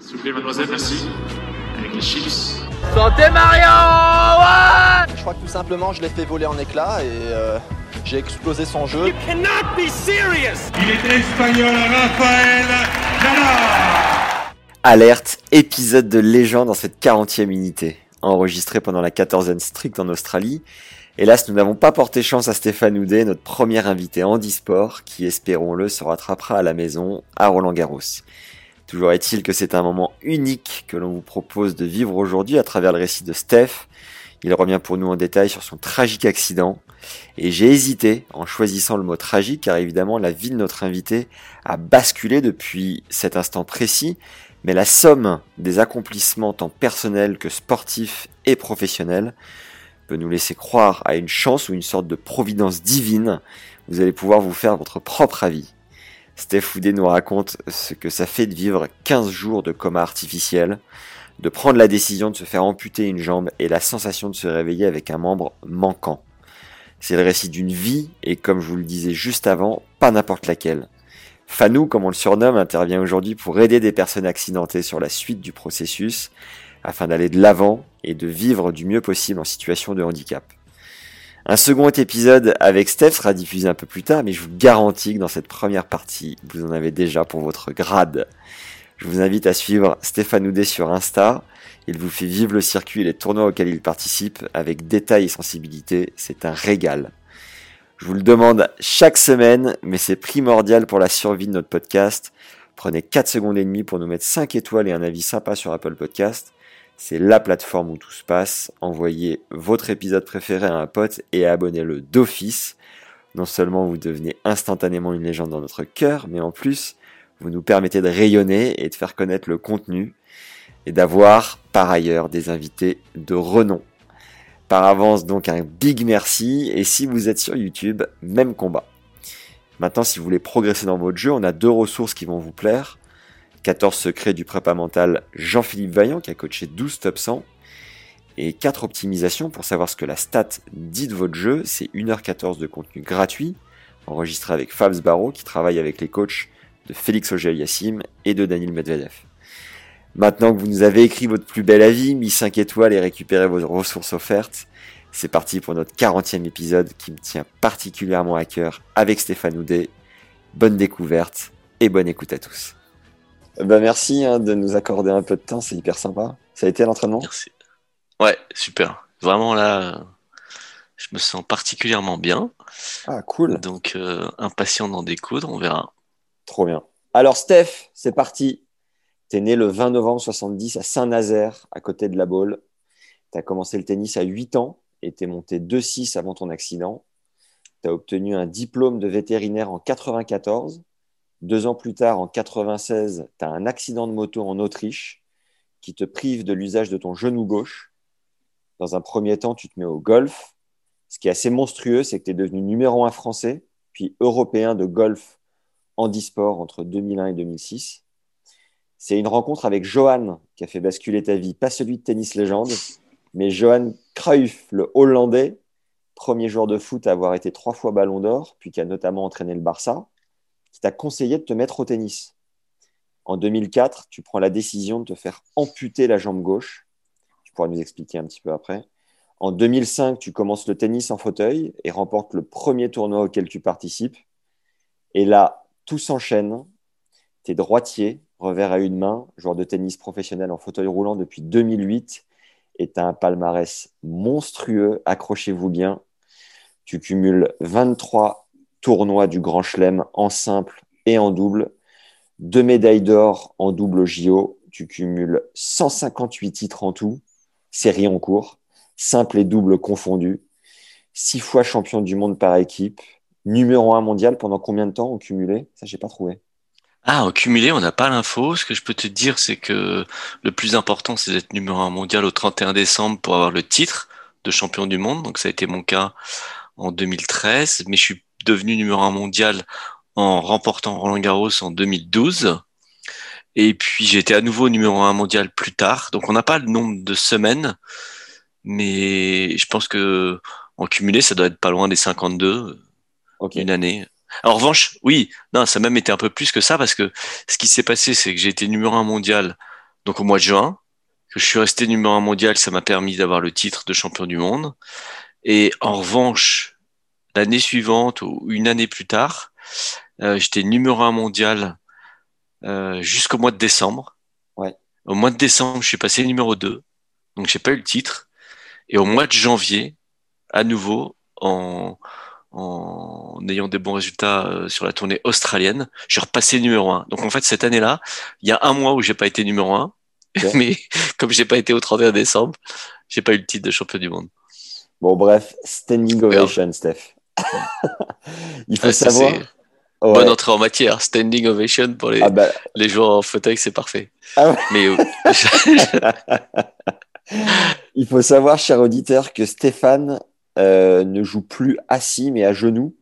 S'il vous plaît, mademoiselle, merci. Avec les chips. Santé Mario ouais Je crois que tout simplement, je l'ai fait voler en éclats et euh, j'ai explosé son jeu. cannot be serious Il est espagnol, Raphaël Nadal Alerte, épisode de légende dans cette 40e unité, enregistré pendant la 14e stricte en Australie. Hélas, nous n'avons pas porté chance à Stéphane Houdet, notre premier invité handisport, qui, espérons-le, se rattrapera à la maison à Roland Garros. Toujours est-il que c'est un moment unique que l'on vous propose de vivre aujourd'hui à travers le récit de Steph. Il revient pour nous en détail sur son tragique accident. Et j'ai hésité en choisissant le mot tragique car évidemment la vie de notre invité a basculé depuis cet instant précis, mais la somme des accomplissements tant personnels que sportifs et professionnels peut nous laisser croire à une chance ou une sorte de providence divine. Vous allez pouvoir vous faire votre propre avis. Steph Houdet nous raconte ce que ça fait de vivre 15 jours de coma artificiel, de prendre la décision de se faire amputer une jambe et la sensation de se réveiller avec un membre manquant. C'est le récit d'une vie et comme je vous le disais juste avant, pas n'importe laquelle. Fanou, comme on le surnomme, intervient aujourd'hui pour aider des personnes accidentées sur la suite du processus afin d'aller de l'avant et de vivre du mieux possible en situation de handicap. Un second épisode avec Steph sera diffusé un peu plus tard, mais je vous garantis que dans cette première partie, vous en avez déjà pour votre grade. Je vous invite à suivre Stéphane Houdet sur Insta. Il vous fait vivre le circuit et les tournois auxquels il participe avec détail et sensibilité. C'est un régal. Je vous le demande chaque semaine, mais c'est primordial pour la survie de notre podcast. Prenez 4 secondes et demie pour nous mettre 5 étoiles et un avis sympa sur Apple Podcast. C'est la plateforme où tout se passe. Envoyez votre épisode préféré à un pote et abonnez-le d'office. Non seulement vous devenez instantanément une légende dans notre cœur, mais en plus, vous nous permettez de rayonner et de faire connaître le contenu et d'avoir par ailleurs des invités de renom. Par avance donc un big merci et si vous êtes sur YouTube, même combat. Maintenant si vous voulez progresser dans votre jeu, on a deux ressources qui vont vous plaire. 14 secrets du prépa mental Jean-Philippe Vaillant qui a coaché 12 top 100 et 4 optimisations pour savoir ce que la stat dit de votre jeu. C'est 1h14 de contenu gratuit enregistré avec Fabs Barreau qui travaille avec les coachs de Félix Auger-Aliassime et de Daniel Medvedev. Maintenant que vous nous avez écrit votre plus bel avis, mis 5 étoiles et récupéré vos ressources offertes, c'est parti pour notre 40e épisode qui me tient particulièrement à cœur avec Stéphane Houdet. Bonne découverte et bonne écoute à tous. Bah merci hein, de nous accorder un peu de temps, c'est hyper sympa. Ça a été l'entraînement? Merci. Ouais, super. Vraiment là, je me sens particulièrement bien. Ah cool. Donc euh, impatient d'en découdre, on verra. Trop bien. Alors Steph, c'est parti. T'es né le 20 novembre 70 à Saint-Nazaire, à côté de la Baule. T'as commencé le tennis à 8 ans et t'es monté 2-6 avant ton accident. T'as obtenu un diplôme de vétérinaire en 94 deux ans plus tard, en 96, tu as un accident de moto en Autriche qui te prive de l'usage de ton genou gauche. Dans un premier temps, tu te mets au golf. Ce qui est assez monstrueux, c'est que tu es devenu numéro un français, puis européen de golf handisport entre 2001 et 2006. C'est une rencontre avec Johan qui a fait basculer ta vie, pas celui de tennis légende, mais Johan Cruyff, le Hollandais, premier joueur de foot à avoir été trois fois ballon d'or, puis qui a notamment entraîné le Barça qui t'a conseillé de te mettre au tennis. En 2004, tu prends la décision de te faire amputer la jambe gauche. Tu pourras nous expliquer un petit peu après. En 2005, tu commences le tennis en fauteuil et remportes le premier tournoi auquel tu participes. Et là, tout s'enchaîne. Tu es droitier, revers à une main, joueur de tennis professionnel en fauteuil roulant depuis 2008. Et tu as un palmarès monstrueux, accrochez-vous bien. Tu cumules 23 tournoi du Grand Chelem en simple et en double. Deux médailles d'or en double JO. Tu cumules 158 titres en tout, série en cours, simple et double confondus. Six fois champion du monde par équipe. Numéro un mondial pendant combien de temps en cumulé? Ça, j'ai pas trouvé. Ah, en cumulé, on n'a pas l'info. Ce que je peux te dire, c'est que le plus important, c'est d'être numéro un mondial au 31 décembre pour avoir le titre de champion du monde. Donc ça a été mon cas en 2013, mais je suis devenu numéro un mondial en remportant Roland Garros en 2012. Et puis j'ai été à nouveau numéro un mondial plus tard. Donc on n'a pas le nombre de semaines, mais je pense que en cumulé, ça doit être pas loin des 52 une année. en revanche, oui, non, ça a même été un peu plus que ça parce que ce qui s'est passé, c'est que j'ai été numéro un mondial donc au mois de juin, que je suis resté numéro un mondial, ça m'a permis d'avoir le titre de champion du monde. Et en revanche, l'année suivante ou une année plus tard, euh, j'étais numéro un mondial euh, jusqu'au mois de décembre. Ouais. Au mois de décembre, je suis passé numéro 2, donc j'ai pas eu le titre. Et au mois de janvier, à nouveau, en, en ayant des bons résultats euh, sur la tournée australienne, je suis repassé numéro 1. Donc en fait, cette année-là, il y a un mois où j'ai pas été numéro 1, mais comme j'ai pas été au 31 décembre, j'ai pas eu le titre de champion du monde. Bon, bref, standing ovation, Steph. Il faut savoir. Bonne entrée en matière, standing ovation pour les, ah bah... les joueurs en fauteuil, c'est parfait. Ah mais Il faut savoir, cher auditeur, que Stéphane euh, ne joue plus assis mais à genoux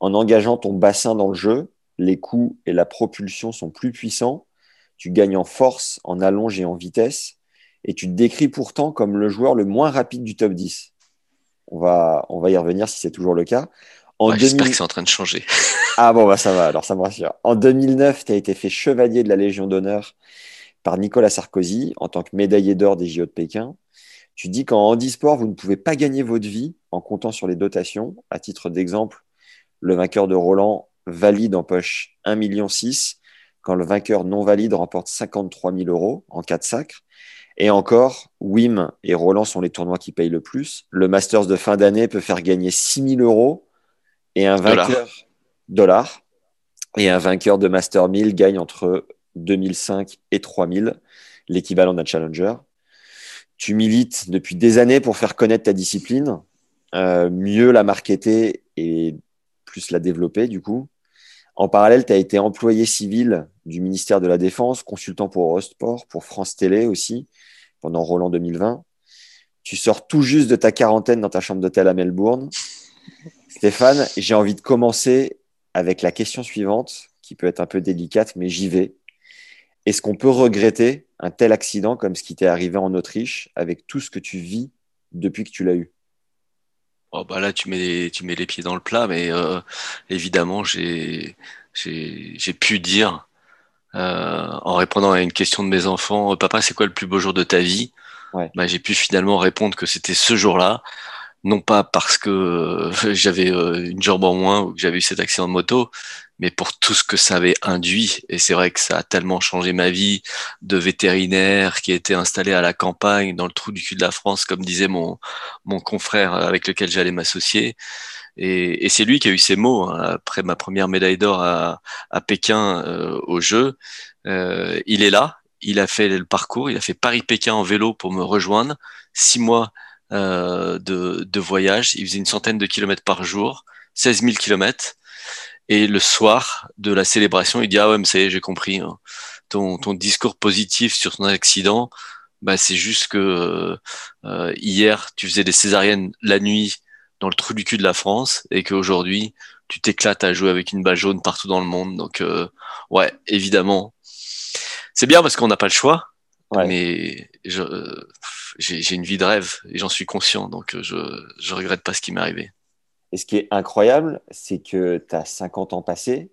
en engageant ton bassin dans le jeu. Les coups et la propulsion sont plus puissants. Tu gagnes en force, en allonge et en vitesse. Et tu te décris pourtant comme le joueur le moins rapide du top 10. On va, on va y revenir si c'est toujours le cas. J'espère que c'est en train de changer. ah bon, bah ça va, alors ça me rassure. En 2009, tu as été fait chevalier de la Légion d'honneur par Nicolas Sarkozy en tant que médaillé d'or des JO de Pékin. Tu dis qu'en handisport, vous ne pouvez pas gagner votre vie en comptant sur les dotations. À titre d'exemple, le vainqueur de Roland valide en poche 1,6 million, quand le vainqueur non valide remporte 53 000 euros en cas de sacre. Et encore, Wim et Roland sont les tournois qui payent le plus. Le Masters de fin d'année peut faire gagner 6 000 euros et un vainqueur dollars et un vainqueur de Master 1000 gagne entre 2005 et 3000, l'équivalent d'un challenger. Tu milites depuis des années pour faire connaître ta discipline, euh, mieux la marketer et plus la développer du coup. En parallèle, tu as été employé civil du ministère de la Défense, consultant pour Eurosport, pour France Télé aussi, pendant Roland 2020. Tu sors tout juste de ta quarantaine dans ta chambre d'hôtel à Melbourne. Stéphane, j'ai envie de commencer avec la question suivante, qui peut être un peu délicate, mais j'y vais. Est-ce qu'on peut regretter un tel accident comme ce qui t'est arrivé en Autriche avec tout ce que tu vis depuis que tu l'as eu? Oh bah Là, tu mets, les, tu mets les pieds dans le plat, mais euh, évidemment, j'ai pu dire, euh, en répondant à une question de mes enfants, Papa, c'est quoi le plus beau jour de ta vie? Bah, J'ai pu finalement répondre que c'était ce jour-là. Non pas parce que euh, j'avais euh, une jambe en moins ou que j'avais eu cet accident de moto, mais pour tout ce que ça avait induit. Et c'est vrai que ça a tellement changé ma vie de vétérinaire qui était installé à la campagne, dans le trou du cul de la France, comme disait mon, confrère avec lequel j'allais m'associer. Et, c'est lui qui a eu ces mots hein, après ma première médaille d'or à, à, Pékin euh, au jeu. Euh, il est là, il a fait le parcours, il a fait Paris-Pékin en vélo pour me rejoindre. Six mois euh, de, de, voyage. Il faisait une centaine de kilomètres par jour, 16 000 kilomètres. Et le soir de la célébration, il dit Ah ouais, mais ça y est, j'ai compris. Hein. Ton, ton, discours positif sur ton accident, bah, c'est juste que euh, hier, tu faisais des césariennes la nuit dans le trou du cul de la France et qu'aujourd'hui, tu t'éclates à jouer avec une balle jaune partout dans le monde. Donc, euh, ouais, évidemment. C'est bien parce qu'on n'a pas le choix. Mais je, j'ai une vie de rêve et j'en suis conscient, donc euh, je ne regrette pas ce qui m'est arrivé. Et ce qui est incroyable, c'est que tu as 50 ans passés.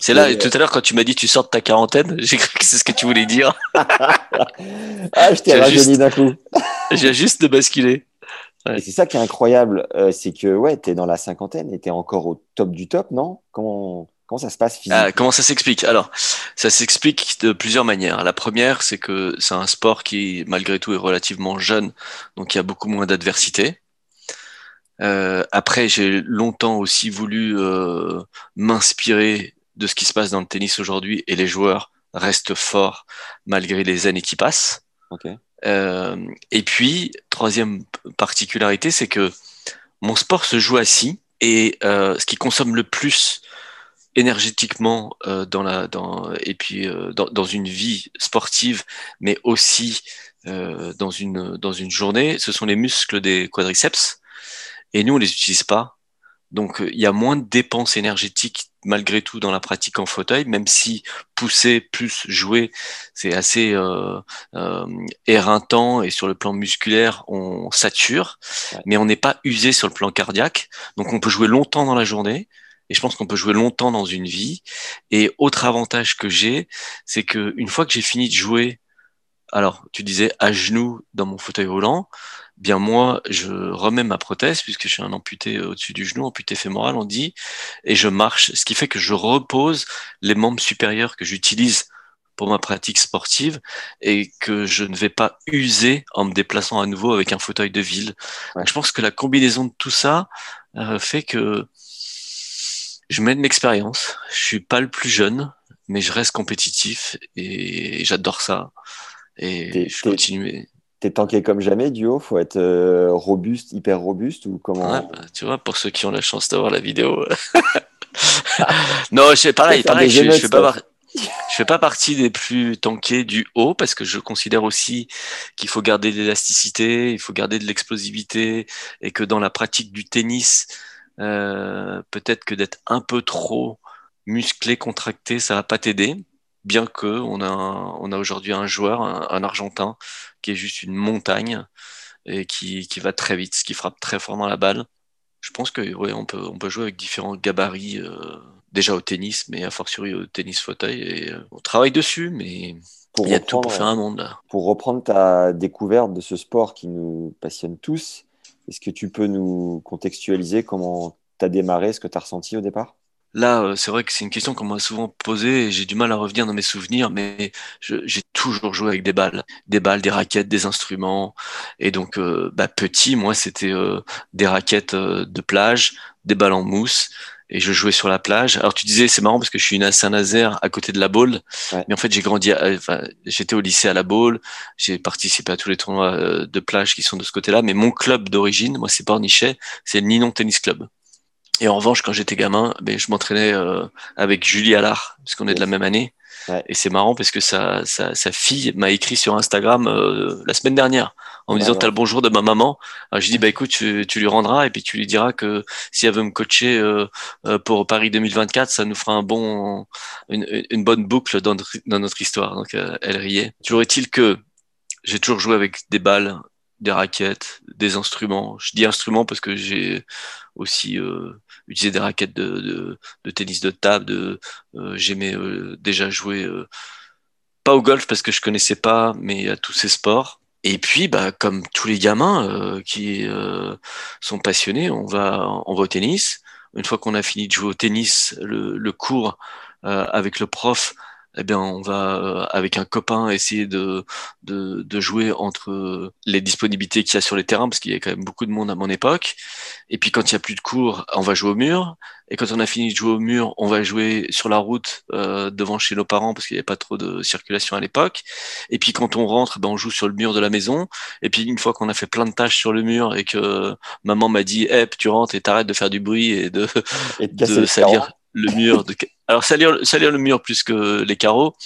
C'est là, tout à l'heure, quand tu m'as dit tu sors de ta quarantaine, j'ai cru que c'est ce que tu voulais dire. ah, je t'ai rajeuni d'un coup. j'ai juste de basculer. Et c'est ça qui est incroyable, euh, c'est que ouais, tu es dans la cinquantaine et tu es encore au top du top, non? Comment Comment ça se passe physiquement? ah, Comment ça s'explique? Alors, ça s'explique de plusieurs manières. La première, c'est que c'est un sport qui, malgré tout, est relativement jeune, donc il y a beaucoup moins d'adversité. Euh, après, j'ai longtemps aussi voulu euh, m'inspirer de ce qui se passe dans le tennis aujourd'hui, et les joueurs restent forts malgré les années qui passent. Euh, et puis, troisième particularité, c'est que mon sport se joue assis, et ce qui consomme le plus énergétiquement euh, dans la dans et puis euh, dans, dans, une vie sportive mais aussi euh, dans une dans une journée ce sont les muscles des quadriceps et nous on les utilise pas. Donc il y a moins de dépenses énergétiques malgré tout dans la pratique en fauteuil même si pousser plus jouer c'est assez euh, euh, éreintant et sur le plan musculaire on sature. Mais on n'est pas usé sur le plan cardiaque. Donc on peut jouer longtemps dans la journée. Et je pense qu'on peut jouer longtemps dans une vie. Et autre avantage que j'ai, c'est que une fois que j'ai fini de jouer, alors tu disais à genoux dans mon fauteuil roulant, bien moi je remets ma prothèse puisque je suis un amputé au-dessus du genou, amputé fémoral on dit, et je marche, ce qui fait que je repose les membres supérieurs que j'utilise pour ma pratique sportive et que je ne vais pas user en me déplaçant à nouveau avec un fauteuil de ville. Je pense que la combinaison de tout ça euh, fait que je mène l'expérience. Je suis pas le plus jeune, mais je reste compétitif et j'adore ça. Et je continue. T'es tanké comme jamais, duo Faut être euh, robuste, hyper robuste ou comment? Bah, Tu vois, pour ceux qui ont la chance d'avoir la vidéo. non, je pareil, pareil. Je, je, fais pas je fais pas partie des plus tankés du haut parce que je considère aussi qu'il faut garder de l'élasticité, il faut garder de l'explosivité et que dans la pratique du tennis, euh, peut-être que d'être un peu trop musclé, contracté, ça va pas t'aider. Bien que on a, on a aujourd'hui un joueur, un, Argentin, qui est juste une montagne et qui, qui va très vite, qui frappe très fort dans la balle. Je pense que ouais, on peut, on peut jouer avec différents gabarits euh, déjà au tennis, mais a fortiori au tennis fauteuil. Et, euh, on travaille dessus, mais il y a tout pour faire un monde là. Pour reprendre ta découverte de ce sport qui nous passionne tous, est-ce que tu peux nous contextualiser comment tu as démarré, ce que tu as ressenti au départ? Là, euh, c'est vrai que c'est une question qu'on m'a souvent posée et j'ai du mal à revenir dans mes souvenirs, mais j'ai toujours joué avec des balles, des balles, des raquettes, des instruments. Et donc, euh, bah, petit, moi, c'était euh, des raquettes de plage, des balles en mousse, et je jouais sur la plage. Alors tu disais c'est marrant parce que je suis né à Saint-Nazaire à côté de la Baule, mais en fait j'ai grandi, enfin j'étais au lycée à la Baule, j'ai participé à tous les tournois euh, de plage qui sont de ce côté-là, mais mon club d'origine, moi c'est Pornichet, c'est le Ninon Tennis Club. Et en revanche quand j'étais gamin, ben je m'entraînais euh, avec Julie Allard parce qu'on est de la même année. Et c'est marrant parce que sa, sa, sa fille m'a écrit sur Instagram euh, la semaine dernière en me disant t'as le bonjour de ma maman. Alors, je dis bah écoute tu, tu, lui rendras et puis tu lui diras que si elle veut me coacher euh, euh pour Paris 2024, ça nous fera un bon une, une bonne boucle dans notre, dans notre histoire. Donc euh, elle riait. Toujours est-il que j'ai toujours joué avec des balles, des raquettes, des instruments. Je dis instruments parce que j'ai aussi euh, utilisé des raquettes de, tennis de table. Euh, J'aimais euh, déjà jouer, euh, pas au golf parce que je connaissais pas, mais à tous ces sports. Et puis, bah, comme tous les gamins qui sont passionnés, on va, on va au tennis. Une fois qu'on a fini de jouer au tennis, le cours avec le prof, eh bien, on va euh, avec un copain essayer de, de, de jouer entre les disponibilités qu'il y a sur les terrains, parce qu'il y a quand même beaucoup de monde à mon époque. Et puis quand il y a plus de cours, on va jouer au mur. Et quand on a fini de jouer au mur, on va jouer sur la route euh, devant chez nos parents, parce qu'il n'y avait pas trop de circulation à l'époque. Et puis quand on rentre, ben, on joue sur le mur de la maison. Et puis une fois qu'on a fait plein de tâches sur le mur et que maman m'a dit, hey, tu rentres et t'arrêtes de faire du bruit et de, et de, salir le mur. De... Alors salir, salir le mur plus que les carreaux.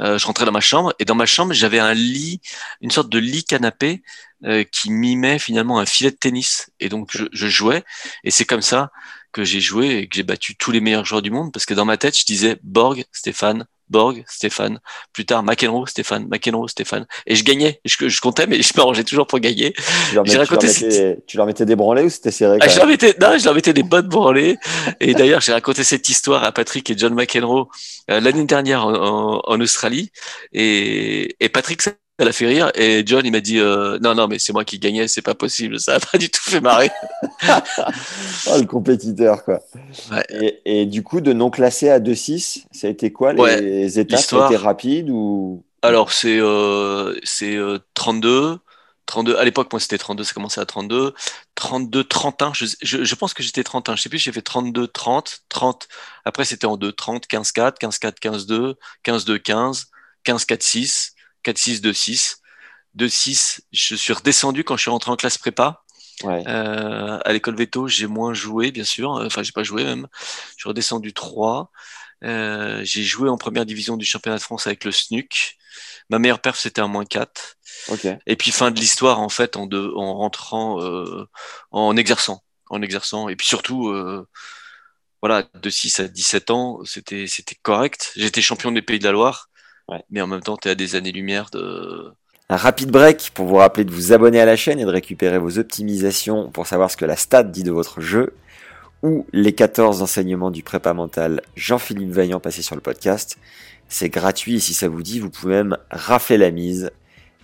Euh, je rentrais dans ma chambre et dans ma chambre j'avais un lit, une sorte de lit canapé euh, qui mimait finalement un filet de tennis. Et donc je, je jouais et c'est comme ça que j'ai joué et que j'ai battu tous les meilleurs joueurs du monde parce que dans ma tête je disais Borg, Stéphane, Borg, Stéphane. Plus tard, McEnroe, Stéphane, McEnroe, Stéphane. Et je gagnais. Je, je comptais, mais je m'arrangeais toujours pour gagner. Tu leur, mettais, tu leur mettais des branlés ou c'était serré ah, je leur mettais, Non, je leur mettais des bonnes branlées. et d'ailleurs, j'ai raconté cette histoire à Patrick et John McEnroe euh, l'année dernière en, en, Australie. Et, et Patrick, ça l'a fait rire et John il m'a dit euh, non non mais c'est moi qui gagnais c'est pas possible ça a pas du tout fait marrer. Oh, le compétiteur quoi. Ouais. et, et, du coup de non classé à 2-6 ça a été quoi les étapes? Ça a été rapide ou? Alors c'est euh, c'est euh, 32 32 à l'époque moi c'était 32 ça commençait à 32 32 31 je, je, je pense que j'étais 31 je sais plus j'ai fait 32 30 30 après c'était en 2 30 15 4 15 4 15 2 15 2 15 15 4 6 4-6, 2-6. 2-6, je suis redescendu quand je suis rentré en classe prépa. Ouais. Euh, à l'école veto, j'ai moins joué, bien sûr. Enfin, j'ai pas joué même. Je suis redescendu 3. Euh, j'ai joué en première division du championnat de France avec le SNUC. Ma meilleure perf, c'était un moins 4. Ok. Et puis fin de l'histoire, en fait, en, de, en rentrant, euh, en exerçant. En exerçant. Et puis surtout, euh, voilà, de 6 à 17 ans, c'était c'était correct. J'étais champion des Pays de la Loire. Ouais. Mais en même temps, tu es à des années-lumière de, Un rapide break pour vous rappeler de vous abonner à la chaîne et de récupérer vos optimisations pour savoir ce que la stat dit de votre jeu ou les 14 enseignements du prépa mental Jean-Philippe Vaillant passé sur le podcast. C'est gratuit et si ça vous dit, vous pouvez même rafler la mise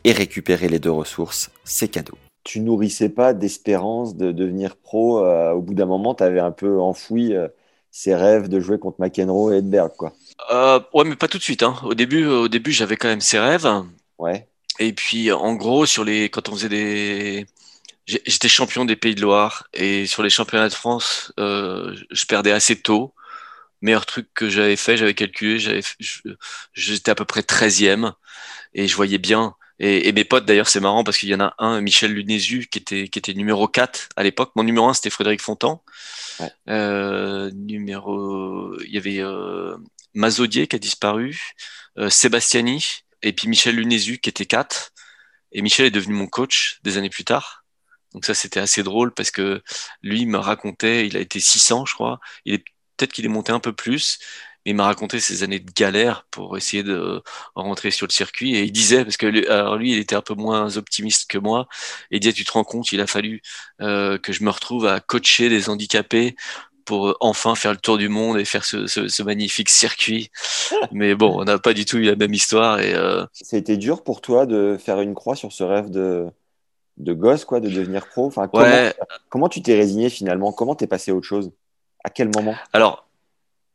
et récupérer les deux ressources. C'est cadeau. Tu nourrissais pas d'espérance de devenir pro. euh, au bout d'un moment, tu avais un peu enfoui euh, ces rêves de jouer contre McEnroe et Edberg, quoi. Euh, ouais, mais pas tout de suite. Hein. Au début, au début, j'avais quand même ces rêves. Ouais. Et puis, en gros, sur les, quand on faisait des, j'étais champion des Pays de Loire et sur les championnats de France, euh, je perdais assez tôt. Meilleur truc que j'avais fait, j'avais calculé, j'étais à peu près 13e et je voyais bien. Et, et mes potes, d'ailleurs, c'est marrant parce qu'il y en a un, Michel Lunézu, qui était, qui était numéro 4 à l'époque. Mon numéro 1, c'était Frédéric Fontan. Ouais. Euh, numéro, il y avait euh, Mazodier qui a disparu, euh, Sébastiani, et puis Michel Lunézu qui était 4. Et Michel est devenu mon coach des années plus tard. Donc ça, c'était assez drôle parce que lui me racontait, il a été 600, je crois. Il est peut-être qu'il est monté un peu plus, mais il m'a raconté ses années de galère pour essayer de rentrer sur le circuit. Et il disait, parce que lui, alors lui, il était un peu moins optimiste que moi, et il disait, tu te rends compte, il a fallu euh, que je me retrouve à coacher des handicapés pour euh, enfin faire le tour du monde et faire ce, ce, ce magnifique circuit. Mais bon, on n'a pas du tout eu la même histoire. Et euh, Ça a été dur pour toi de faire une croix sur ce rêve de, de gosse, quoi, de devenir pro? Enfin, comment, ouais, comment tu t'es résigné finalement? Comment t'es passé à autre chose? À quel moment? Alors,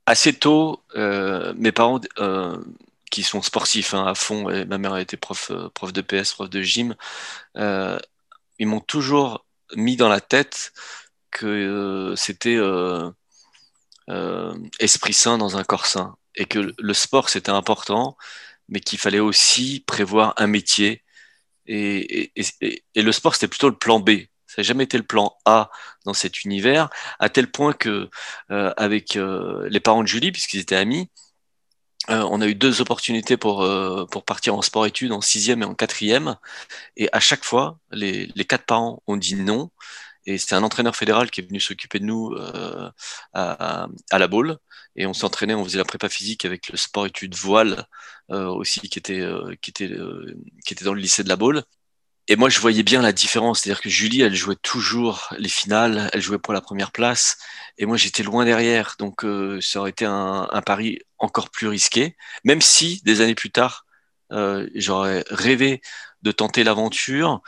assez tôt, euh, mes parents, euh, qui sont sportifs hein, à fond, et ma mère a été prof, prof de PS, prof de gym, ils m'ont toujours mis dans la tête que euh, c'était euh, euh, esprit sain dans un corps sain, et que le sport c'était important, mais qu'il fallait aussi prévoir un métier. Et, et, le sport c'était plutôt le plan B. Ça n'a jamais été le plan A dans cet univers, à tel point que avec les parents de Julie, puisqu'ils étaient amis, on a eu deux opportunités pour, pour partir en sport-études en sixième et en quatrième. Et à chaque fois, les, les quatre parents ont dit non. Et c'était un entraîneur fédéral qui est venu s'occuper de nous euh, à, la boule. Et on s'entraînait, on faisait la prépa physique avec le sport-études voile euh, aussi, qui était, euh, qui, était, qui était dans le lycée de la boule. Et moi, je voyais bien la différence. C'est-à-dire que Julie, elle jouait toujours les finales, elle jouait pour la première place. Et moi, j'étais loin derrière. Donc, ça aurait été un, pari encore plus risqué. Même si, des années plus tard, j'aurais rêvé de tenter l'aventure.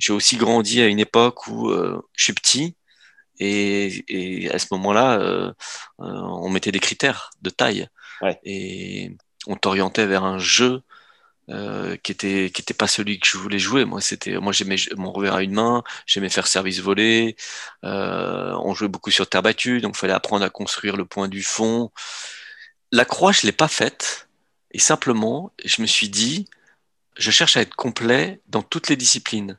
J'ai aussi grandi à une époque où euh, je suis petit. Et, et à ce moment-là, euh, on mettait des critères de taille. Ouais. Et on t'orientait vers un jeu euh, qui était qui était pas celui que je voulais jouer moi c'était moi j'aimais mon revers à une main j'aimais faire service volé euh, on jouait beaucoup sur terre battue donc fallait apprendre à construire le point du fond la croix je l'ai pas faite et simplement je me suis dit je cherche à être complet dans toutes les disciplines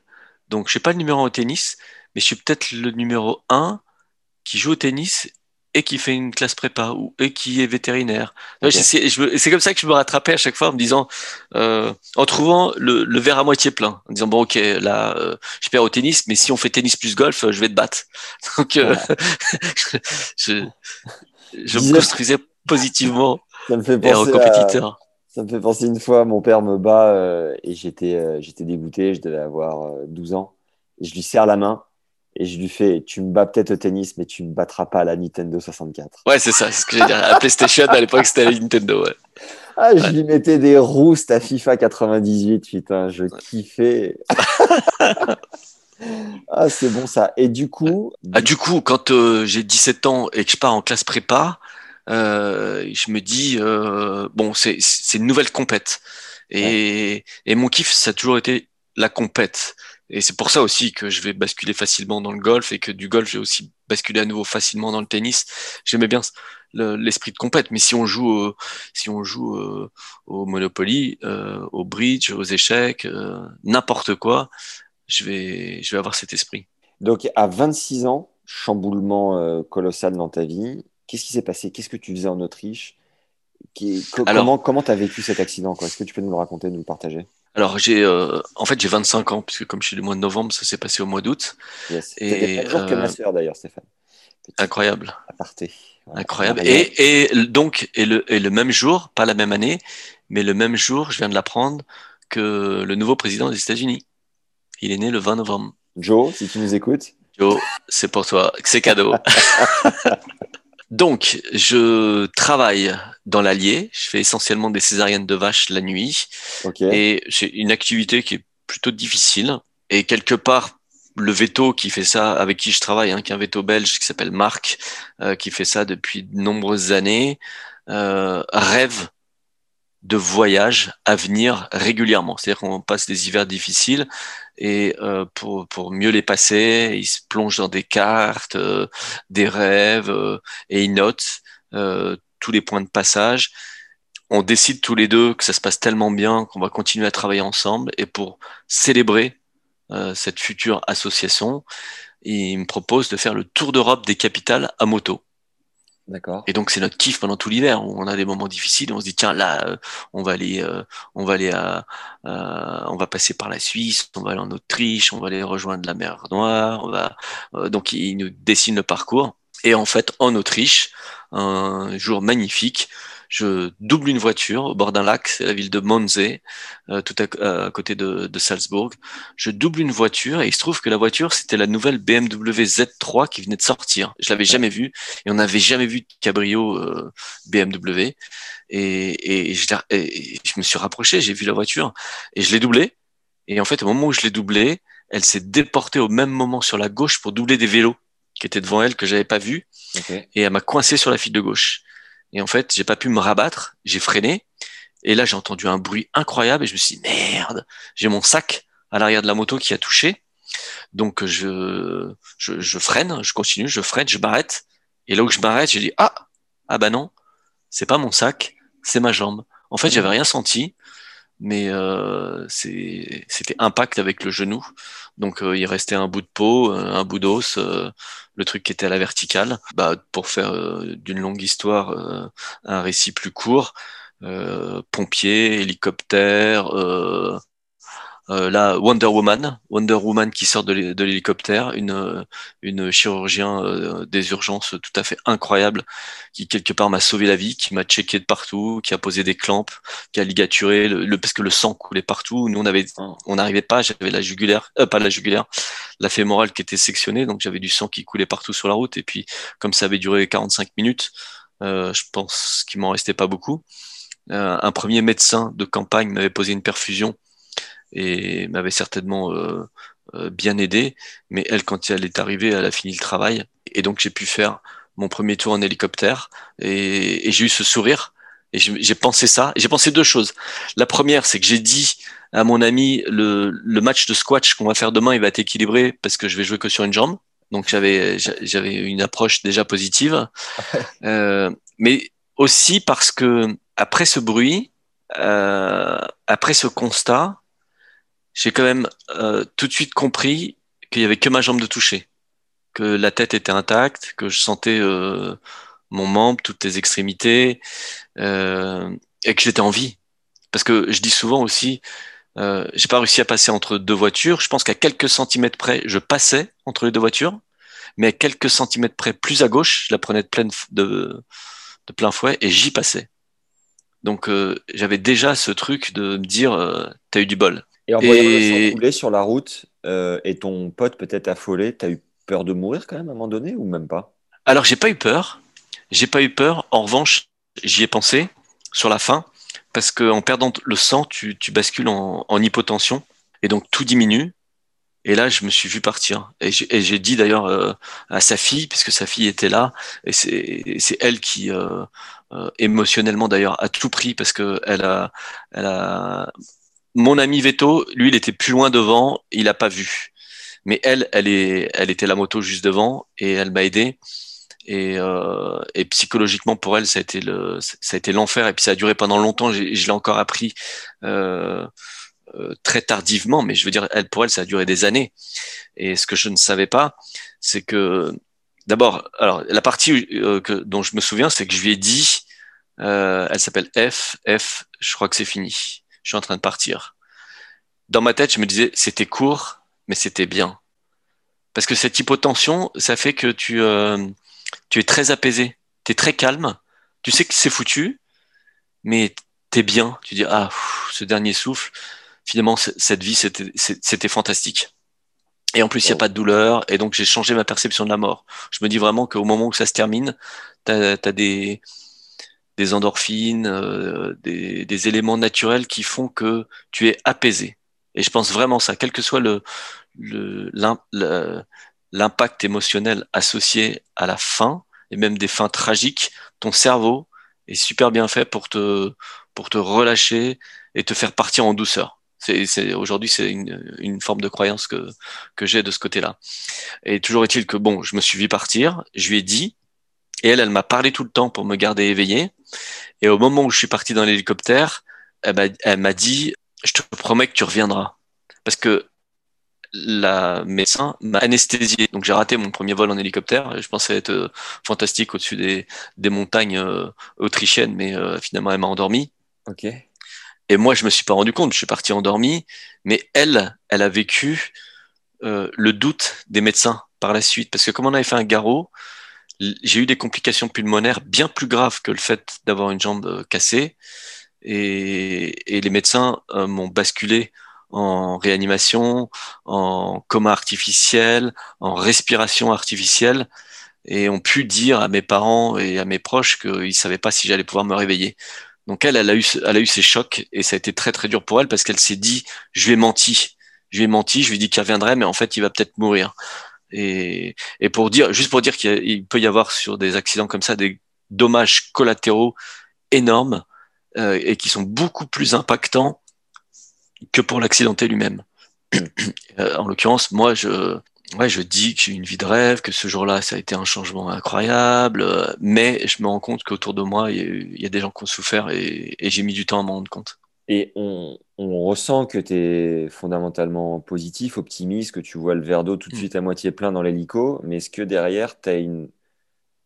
donc je suis pas le numéro un au tennis mais je suis peut-être le numéro un qui joue au tennis et qui fait une classe prépa ou et qui est vétérinaire. Okay. C'est comme ça que je me rattrapais à chaque fois en me disant, euh, en trouvant le, le, verre à moitié plein, en disant bon ok là euh, je perds au tennis, mais si on fait tennis plus golf, je vais te battre. Donc euh, je, je me construisais positivement ça me fait penser et en compétiteur. À... Ça me fait penser une fois, mon père me bat euh, et j'étais j'étais dégoûté, je devais avoir 12 ans, et je lui serre la main et je lui fais tu me bats peut-être au tennis mais tu me battras pas à la Nintendo 64 ouais c'est ça c'est ce que j'ai dit la PlayStation à l'époque c'était la Nintendo ouais. Ah je ouais. lui mettais des roustes à FIFA 98 putain je kiffais. Ah c'est bon ça. Et du coup ah du coup quand euh, j'ai 17 ans et que je pars en classe prépa euh, je me dis euh, bon c'est c'est une nouvelle compète et ouais. et mon kiff ça a toujours été la compète et c'est pour ça aussi que je vais basculer facilement dans le golf et que du golf, j'ai aussi basculé à nouveau facilement dans le tennis. J'aimais bien l'esprit le, de compète, mais si on joue, euh, si on joue euh, au Monopoly, euh, au bridge, aux échecs, n'importe quoi, je vais, je vais avoir cet esprit. Donc, à 26 ans, chamboulement euh, colossal dans ta vie. Qu'est-ce qui s'est passé? Qu'est-ce que tu faisais en Autriche? Qui- co- Alors- Comment comment t'as vécu cet accident Est-ce que tu peux nous le raconter, nous le partager? Alors j'ai, euh, en fait, j'ai 25 ans puisque comme je suis du mois de novembre, ça s'est passé au mois d'août. Yes. Et, jours que euh, ma sœur d'ailleurs, Stéphane. Petit Incroyable, aparté. Voilà. incroyable. Et, et donc et le, et le même jour, pas la même année, mais le même jour, je viens de l'apprendre que le nouveau président des États-Unis. Il est né le 20 novembre. Joe, si tu nous écoutes. Joe, c'est pour toi, c'est cadeau. Donc, je travaille dans l'Allier. Je fais essentiellement des césariennes de vache la nuit. Ok. Et c'est une activité qui est plutôt difficile. Et quelque part, le veto qui fait ça, avec qui je travaille, hein, qui est un veto belge qui s'appelle Marc, euh, qui fait ça depuis de nombreuses années, euh, rêve de voyages à venir régulièrement. C'est-à-dire qu'on passe des hivers difficiles et euh, pour, pour mieux les passer, il se plonge dans des cartes, euh, des rêves euh, et il note euh, tous les points de passage. On décide tous les deux que ça se passe tellement bien qu'on va continuer à travailler ensemble et pour célébrer euh, cette future association, il me propose de faire le tour d'Europe des capitales à moto. D'accord. Et donc c'est notre kiff pendant tout l'hiver où on a des moments difficiles. On se dit tiens là euh, on va aller euh, on va aller à euh, on va passer par la Suisse, on va aller en Autriche, on va aller rejoindre la mer Noire. On va donc il nous dessine le parcours. Et en fait en Autriche un jour magnifique. Je double une voiture au bord d'un lac, c'est la ville de Monze, euh, tout à, à côté de, de Salzbourg. Je double une voiture et il se trouve que la voiture c'était la nouvelle BMW Z3 qui venait de sortir. Je l'avais jamais vue et on n'avait jamais vu de cabrio euh, BMW. Et, et, je, et je me suis rapproché, j'ai vu la voiture et je l'ai doublée. Et en fait, au moment où je l'ai doublée, elle s'est déportée au même moment sur la gauche pour doubler des vélos qui étaient devant elle que j'avais pas Ok. et elle m'a coincé sur la file de gauche. Et en fait, j'ai pas pu me rabattre, j'ai freiné. Et là, j'ai entendu un bruit incroyable et je me suis dit, merde, j'ai mon sac à l'arrière de la moto qui a touché. Donc, je, je, je freine, je continue, je freine, je m'arrête. Et là où je m'arrête, j'ai dit, ah, ah bah non, c'est pas mon sac, c'est ma jambe. En fait, j'avais rien senti, mais euh, c'était impact avec le genou. Donc, euh, il restait un bout de peau, euh, un bout d'os, euh, le truc qui était à la verticale. Bah, pour faire d'une longue histoire un récit plus court, euh, pompier, hélicoptère, euh, là Wonder Woman, Wonder Woman qui sort de l'hé- de l'hélicoptère, une une chirurgien euh, des urgences tout à fait incroyable qui quelque part m'a sauvé la vie, qui m'a checké de partout, qui a posé des clampes, qui a ligaturé parce que le sang coulait partout. Nous on n'arrivait pas, j'avais la jugulaire, euh, pas la jugulaire, la fémorale qui était sectionnée, donc j'avais du sang qui coulait partout sur la route. Et puis comme ça avait duré 45 minutes, je pense qu'il m'en restait pas beaucoup. Un premier médecin de campagne m'avait posé une perfusion et m'avait certainement euh, euh, bien aidé. Mais elle, quand elle est arrivée, elle a fini le travail. Et donc j'ai pu faire mon premier tour en hélicoptère et, et j'ai eu ce sourire. Et j'ai pensé ça. J'ai pensé deux choses. La première, c'est que j'ai dit à mon ami le, le match de squash qu'on va faire demain, il va être équilibré parce que je vais jouer que sur une jambe. Donc j'avais j'avais une approche déjà positive, euh, mais aussi parce que après ce bruit, euh, après ce constat, j'ai quand même euh, tout de suite compris qu'il y avait que ma jambe de toucher, que la tête était intacte, que je sentais euh, mon membre, toutes les extrémités, euh, et que j'étais en vie. Parce que je dis souvent aussi, euh, j'ai pas réussi à passer entre deux voitures. Je pense qu'à quelques centimètres près, je passais entre les deux voitures, mais à quelques centimètres près, plus à gauche, je la prenais de, pleine, de, de plein fouet et j'y passais. Donc euh, j'avais déjà ce truc de me dire, euh, t'as eu du bol. Et en voyant le Et- sang couler sur la route euh, et ton pote peut-être affolé, t'as eu peur de mourir quand même à un moment donné ou même pas? Alors j'ai pas eu peur, j'ai pas eu peur. En revanche, j'y ai pensé sur la fin parce que en perdant le sang, tu, tu bascules en, en hypotension et donc tout diminue. Et là, je me suis vu partir. Et j'ai et dit d'ailleurs euh, à sa fille, puisque sa fille était là, et c'est elle qui euh, euh, émotionnellement d'ailleurs a tout pris parce que elle a elle a mon ami Veto, lui, il était plus loin devant, il a pas vu. Mais elle, elle est, elle était la moto juste devant et elle m'a aidé. Et, euh, et psychologiquement pour elle, ça a été le, ça a été l'enfer. Et puis ça a duré pendant longtemps. Je l'ai encore appris euh, euh, très tardivement, mais je veux dire, elle, pour elle, ça a duré des années. Et ce que je ne savais pas, c'est que d'abord, alors la partie euh, que, dont je me souviens, c'est que je lui ai dit, euh, elle s'appelle F, F, je crois que c'est fini. Je suis en train de partir. Dans ma tête, je me disais, c'était court, mais c'était bien. Parce que cette hypotension, ça fait que tu, euh, tu es très apaisé, tu es très calme, tu sais que c'est foutu, mais tu es bien. Tu dis, ah, ce dernier souffle, finalement, cette vie, c'était fantastique. Et en plus, il n'y a pas de douleur, et donc j'ai changé ma perception de la mort. Je me dis vraiment qu'au moment où ça se termine, tu des, des endorphines, euh, des, éléments naturels qui font que tu es apaisé. Et je pense vraiment ça, quel que soit le, l'impact émotionnel associé à la fin, et même des fins tragiques, ton cerveau est super bien fait pour te, pour te relâcher et te faire partir en douceur. C'est, aujourd'hui, c'est une, une, forme de croyance que, que j'ai de ce côté-là. Et toujours est-il que, bon, je me suis vu partir, je lui ai dit, et elle, elle m'a parlé tout le temps pour me garder éveillé. Et au moment où je suis parti dans l'hélicoptère, elle m'a dit, je te promets que tu reviendras. Parce que la médecin m'a anesthésié. Donc j'ai raté mon premier vol en hélicoptère. Je pensais être euh, fantastique au-dessus des, des montagnes euh, autrichiennes, mais euh, finalement elle m'a endormi. Ok. Et moi je me suis pas rendu compte. Je suis parti endormi, mais elle, elle a vécu le doute des médecins par la suite, parce que comme on avait fait un garrot, j'ai eu des complications pulmonaires bien plus graves que le fait d'avoir une jambe cassée. Et, les médecins m'ont basculé en réanimation, en coma artificiel, en respiration artificielle, et ont pu dire à mes parents et à mes proches qu'ils ne savaient pas si j'allais pouvoir me réveiller. Donc elle, elle a eu, elle a eu ces chocs et ça a été très très dur pour elle parce qu'elle s'est dit, je lui ai menti, je lui ai menti, je lui ai dit qu'il reviendrait, mais en fait il va peut-être mourir. Et, et pour dire, juste pour dire qu'il peut y avoir sur des accidents comme ça des dommages collatéraux énormes euh, et qui sont beaucoup plus impactants que pour l'accidenté lui-même. Euh, en l'occurrence, moi, je, ouais, je dis que j'ai une vie de rêve, que ce jour-là, ça a été un changement incroyable, euh, mais je me rends compte qu'autour de moi, il y, a des gens qui ont souffert et, j'ai mis du temps à m'en rendre compte. Et on, ressent que tu es fondamentalement positif, optimiste, que tu vois le verre d'eau tout de mm. suite à moitié plein dans l'hélico, mais est-ce que derrière, tu as une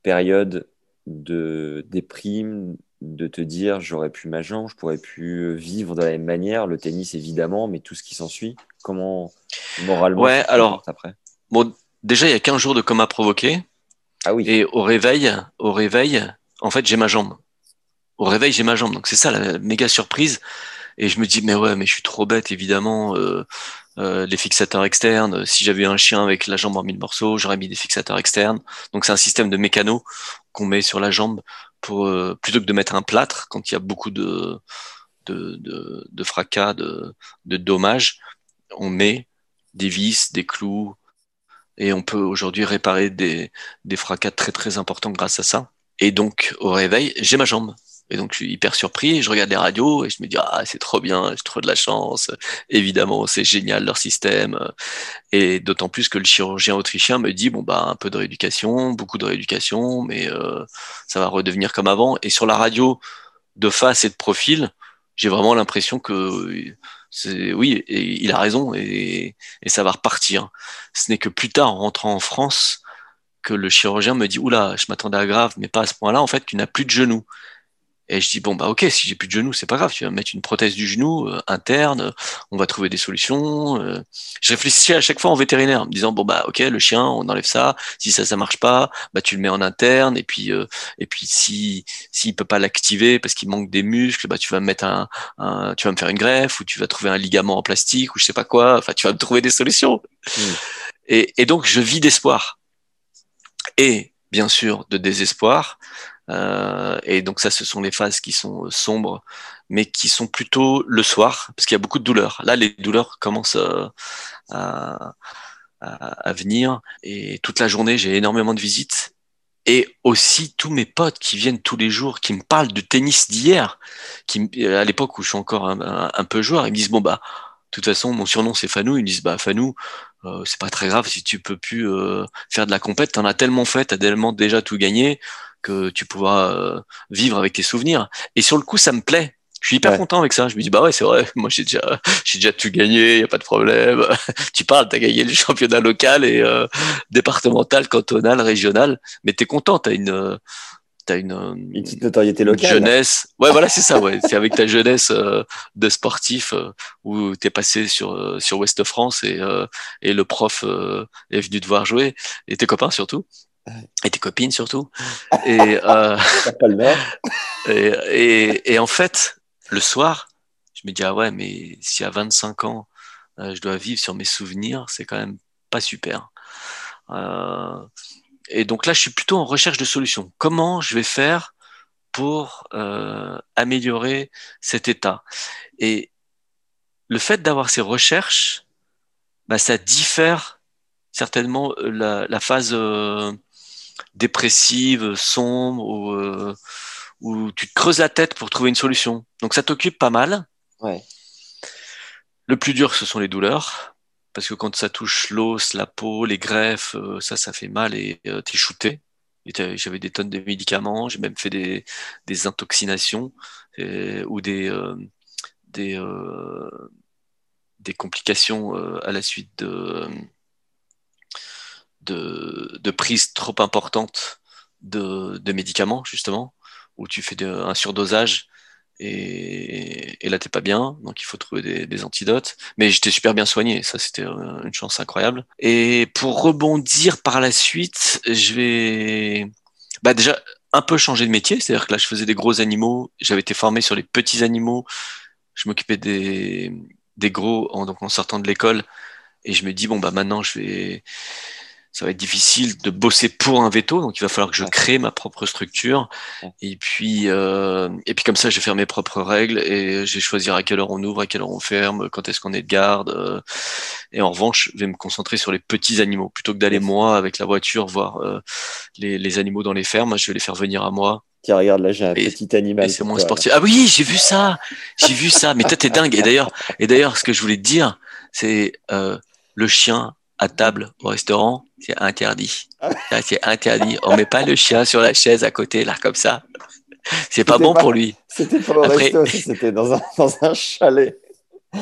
période de déprime, de te dire j'aurais pu ma jambe, je pourrais pu vivre de la même manière, le tennis évidemment, mais tout ce qui s'ensuit, comment moralement Ouais, alors après? Bon, déjà il y a 15 jours de coma provoqué. Ah oui. Et au réveil, au réveil, en fait, j'ai ma jambe. Au réveil, j'ai ma jambe. Donc c'est ça la méga surprise. Et je me dis mais ouais, mais je suis trop bête évidemment. Euh, euh, les fixateurs externes. Si j'avais un chien avec la jambe en mille morceaux, j'aurais mis des fixateurs externes. Donc c'est un système de mécano qu'on met sur la jambe euh, plutôt que de mettre un plâtre quand il y a beaucoup de de, de, de fracas, de, de dommages, on met des vis, des clous, et on peut aujourd'hui réparer des, des fracas très très importants grâce à ça. Et donc au réveil, j'ai ma jambe. Et donc, je suis hyper surpris. Je regarde les radios et je me dis, ah, c'est trop bien, j'ai trop de la chance. Évidemment, c'est génial leur système. Et d'autant plus que le chirurgien autrichien me dit, bon, bah, un peu de rééducation, beaucoup de rééducation, mais euh, ça va redevenir comme avant. Et sur la radio, de face et de profil, j'ai vraiment l'impression que c'est, oui, il a raison et, et ça va repartir. Ce n'est que plus tard, en rentrant en France, que le chirurgien me dit, oula, je m'attendais à grave, mais pas à ce point-là. En fait, tu n'as plus de genoux. Et je dis bon bah ok si j'ai plus de genou c'est pas grave tu vas mettre une prothèse du genou euh, interne on va trouver des solutions euh. je réfléchissais à chaque fois en vétérinaire en me disant bon bah ok le chien on enlève ça si ça ça marche pas bah tu le mets en interne et puis euh, et puis si s'il peut pas l'activer parce qu'il manque des muscles bah tu vas mettre un, un, tu vas me faire une greffe ou tu vas trouver un ligament en plastique ou je sais pas quoi enfin tu vas me trouver des solutions mmh. et, et donc je vis d'espoir et bien sûr de désespoir euh, et donc ça, ce sont les phases qui sont sombres, mais qui sont plutôt le soir, parce qu'il y a beaucoup de douleurs. Là, les douleurs commencent euh, à, à, venir, et toute la journée, j'ai énormément de visites. Et aussi tous mes potes qui viennent tous les jours, qui me parlent de tennis d'hier, qui à l'époque où je suis encore un, peu joueur, ils me disent bon bah de toute façon mon surnom c'est Fanou, ils me disent bah Fanou euh, c'est pas très grave si tu peux plus euh, faire de la compète, t'en as tellement fait, t'as tellement déjà tout gagné que tu pourras euh, vivre avec tes souvenirs. Et sur le coup, ça me plaît. Je suis hyper Ouais. content avec ça. Je me dis, bah ouais, c'est vrai, moi j'ai déjà, j'ai déjà tout gagné, y a pas de problème. tu parles, t'as gagné le championnat local et euh, départemental, cantonal, régional, mais t'es content, t'as une, euh, t'as une, euh, Une petite notoriété une locale. jeunesse. Ouais, voilà, c'est ça, ouais. C'est avec ta jeunesse euh, de sportif euh, où t'es passé sur, euh, sur Ouest France et, euh, et le prof euh, est venu te voir jouer et tes copains surtout. Et tes copines surtout. Et, euh, et, et, et en fait, le soir, je me dis, ah ouais, mais si à 25 ans, euh, je dois vivre sur mes souvenirs, c'est quand même pas super. Euh, et donc là, je suis plutôt en recherche de solutions. Comment je vais faire pour euh, améliorer cet état? Et le fait d'avoir ces recherches, bah, ça diffère certainement euh, la, la phase euh, dépressive, sombre, ou euh, où tu te creuses la tête pour trouver une solution. Donc ça t'occupe pas mal. Ouais. Le plus dur, ce sont les douleurs. Parce que quand ça touche l'os, la peau, les greffes, euh, ça, ça fait mal et euh, t'es shooté. J'avais des tonnes de médicaments, j'ai même fait des, des intoxinations euh, ou des, euh, des, des complications à la suite de, de, prises trop importantes de, médicaments, justement, où tu fais un surdosage et, et là t'es pas bien, donc il faut trouver des, antidotes. Mais j'étais super bien soigné, ça c'était une chance incroyable. Et pour rebondir par la suite, je vais bah déjà un peu changer de métier, c'est-à-dire que là je faisais des gros animaux, j'avais été formé sur les petits animaux, je m'occupais des, des gros en, donc en sortant de l'école et je me dis bon bah maintenant je vais ça va être difficile de bosser pour un veto, donc il va falloir que je crée ma propre structure. Et puis, euh, et puis comme ça, je vais faire mes propres règles et je vais choisir à quelle heure on ouvre, à quelle heure on ferme, quand est-ce qu'on est de garde. euh, et en revanche, je vais me concentrer sur les petits animaux plutôt que d'aller moi avec la voiture voir euh, les, les animaux dans les fermes. Je vais les faire venir à moi. Tiens, regarde, là, j'ai un Et- petit animal. C'est là. sportif. Ah oui, j'ai vu ça. J'ai vu ça. Mais toi, t'es dingue. Et d'ailleurs, et d'ailleurs, ce que je voulais te dire, c'est euh, le chien à table au restaurant, c'est interdit. Ça, c'est interdit. On met pas le chien sur la chaise à côté, là, comme ça. C'est pas bon pas- pour lui. C'était Après- resto, ça, c'était dans un, dans un chalet.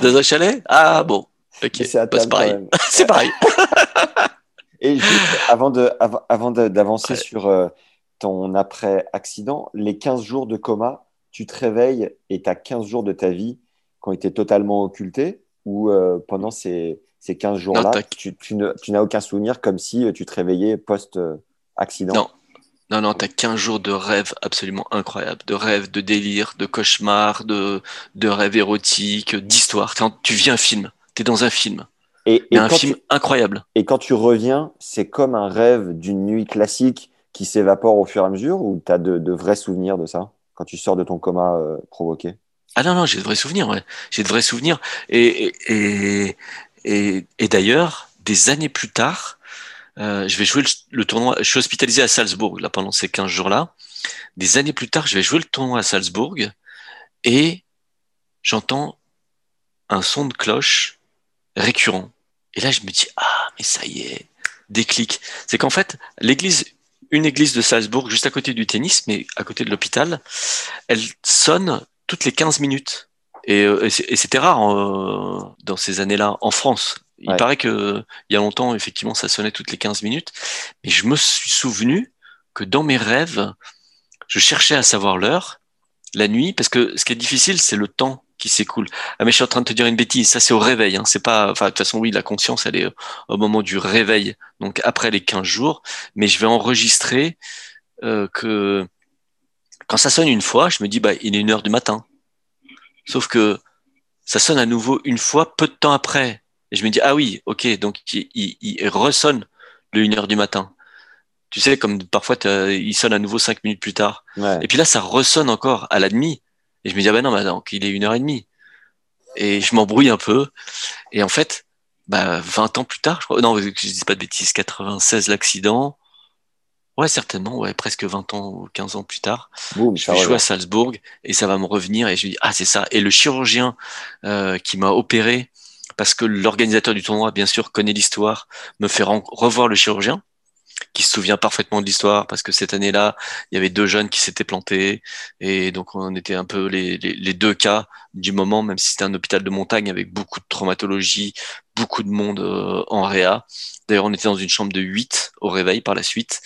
Dans un chalet? Ah bon. Ok. C'est Bah, c'est pareil. c'est pareil. Et juste avant de, d'avancer Ouais. sur euh, ton après-accident, les 15 jours de coma, tu te réveilles et tu as 15 jours de ta vie qui ont été totalement occultés ou euh, pendant ces, ces 15 jours-là, tu, tu tu n'as aucun souvenir comme si euh, tu te réveillais post-accident Non. Non, non, t'as 15 jours de rêves absolument incroyables. De rêves, de délire, de cauchemars, de, de rêves érotiques, d'histoires. Tu vis un film. T'es dans un film. Et, et un film tu, incroyable. et quand tu reviens, c'est comme un rêve d'une nuit classique qui s'évapore au fur et à mesure ou tu as de, de vrais souvenirs de ça quand tu sors de ton coma euh, provoqué? Ah non, non, j'ai de vrais souvenirs, ouais. J'ai de vrais souvenirs. Et, et, et, d'ailleurs, des années plus tard, euh, je vais jouer le, le tournoi. Je suis hospitalisé à Salzbourg, là, pendant ces 15 jours-là. Des années plus tard, je vais jouer le tournoi à Salzbourg et j'entends un son de cloche récurrent. Et là, je me dis, ah, mais ça y est, déclic. C'est qu'en fait, l'église, une église de Salzbourg, juste à côté du tennis, mais à côté de l'hôpital, elle sonne toutes les 15 minutes. Et, euh, et c'était rare euh, dans ces années-là en France. Il Ouais. paraît que il y a longtemps, effectivement, ça sonnait toutes les 15 minutes. Mais je me suis souvenu que dans mes rêves, je cherchais à savoir l'heure la nuit, parce que ce qui est difficile, c'est le temps qui s'écoule. Ah mais je suis en train de te dire une bêtise, ça c'est au réveil, hein. c'est pas, enfin de toute façon oui, la conscience elle est au moment du réveil, donc après les 15 jours, mais je vais enregistrer euh, que quand ça sonne une fois, je me dis bah il est une heure du matin, sauf que ça sonne à nouveau une fois peu de temps après, et je me dis ah oui, ok, donc il, il, il ressonne le une heure du matin. Tu sais, comme parfois il sonne à nouveau cinq minutes plus tard. Ouais. Et puis là, ça ressonne encore à la demi. Et je me dis, ah ben non, bah donc il est une heure et demie. Et je m'embrouille un peu. Et en fait, bah, 20 ans plus tard, je crois, non, je dis pas de bêtises, 96 l'accident. Ouais, certainement, ouais, presque 20 ans ou 15 ans plus tard. Boum, Je vais jouer à Salzbourg et ça va me revenir et je me dis, ah, c'est ça. Et le chirurgien euh, qui m'a opéré, parce que l'organisateur du tournoi, bien sûr, connaît l'histoire, me fait revoir le chirurgien qui se souvient parfaitement de l'histoire parce que cette année-là, il y avait deux jeunes qui s'étaient plantés et donc on était un peu les, les, deux cas du moment, même si c'était un hôpital de montagne avec beaucoup de traumatologie, beaucoup de monde euh, en réa. D'ailleurs, on était dans une chambre de 8 au réveil par la suite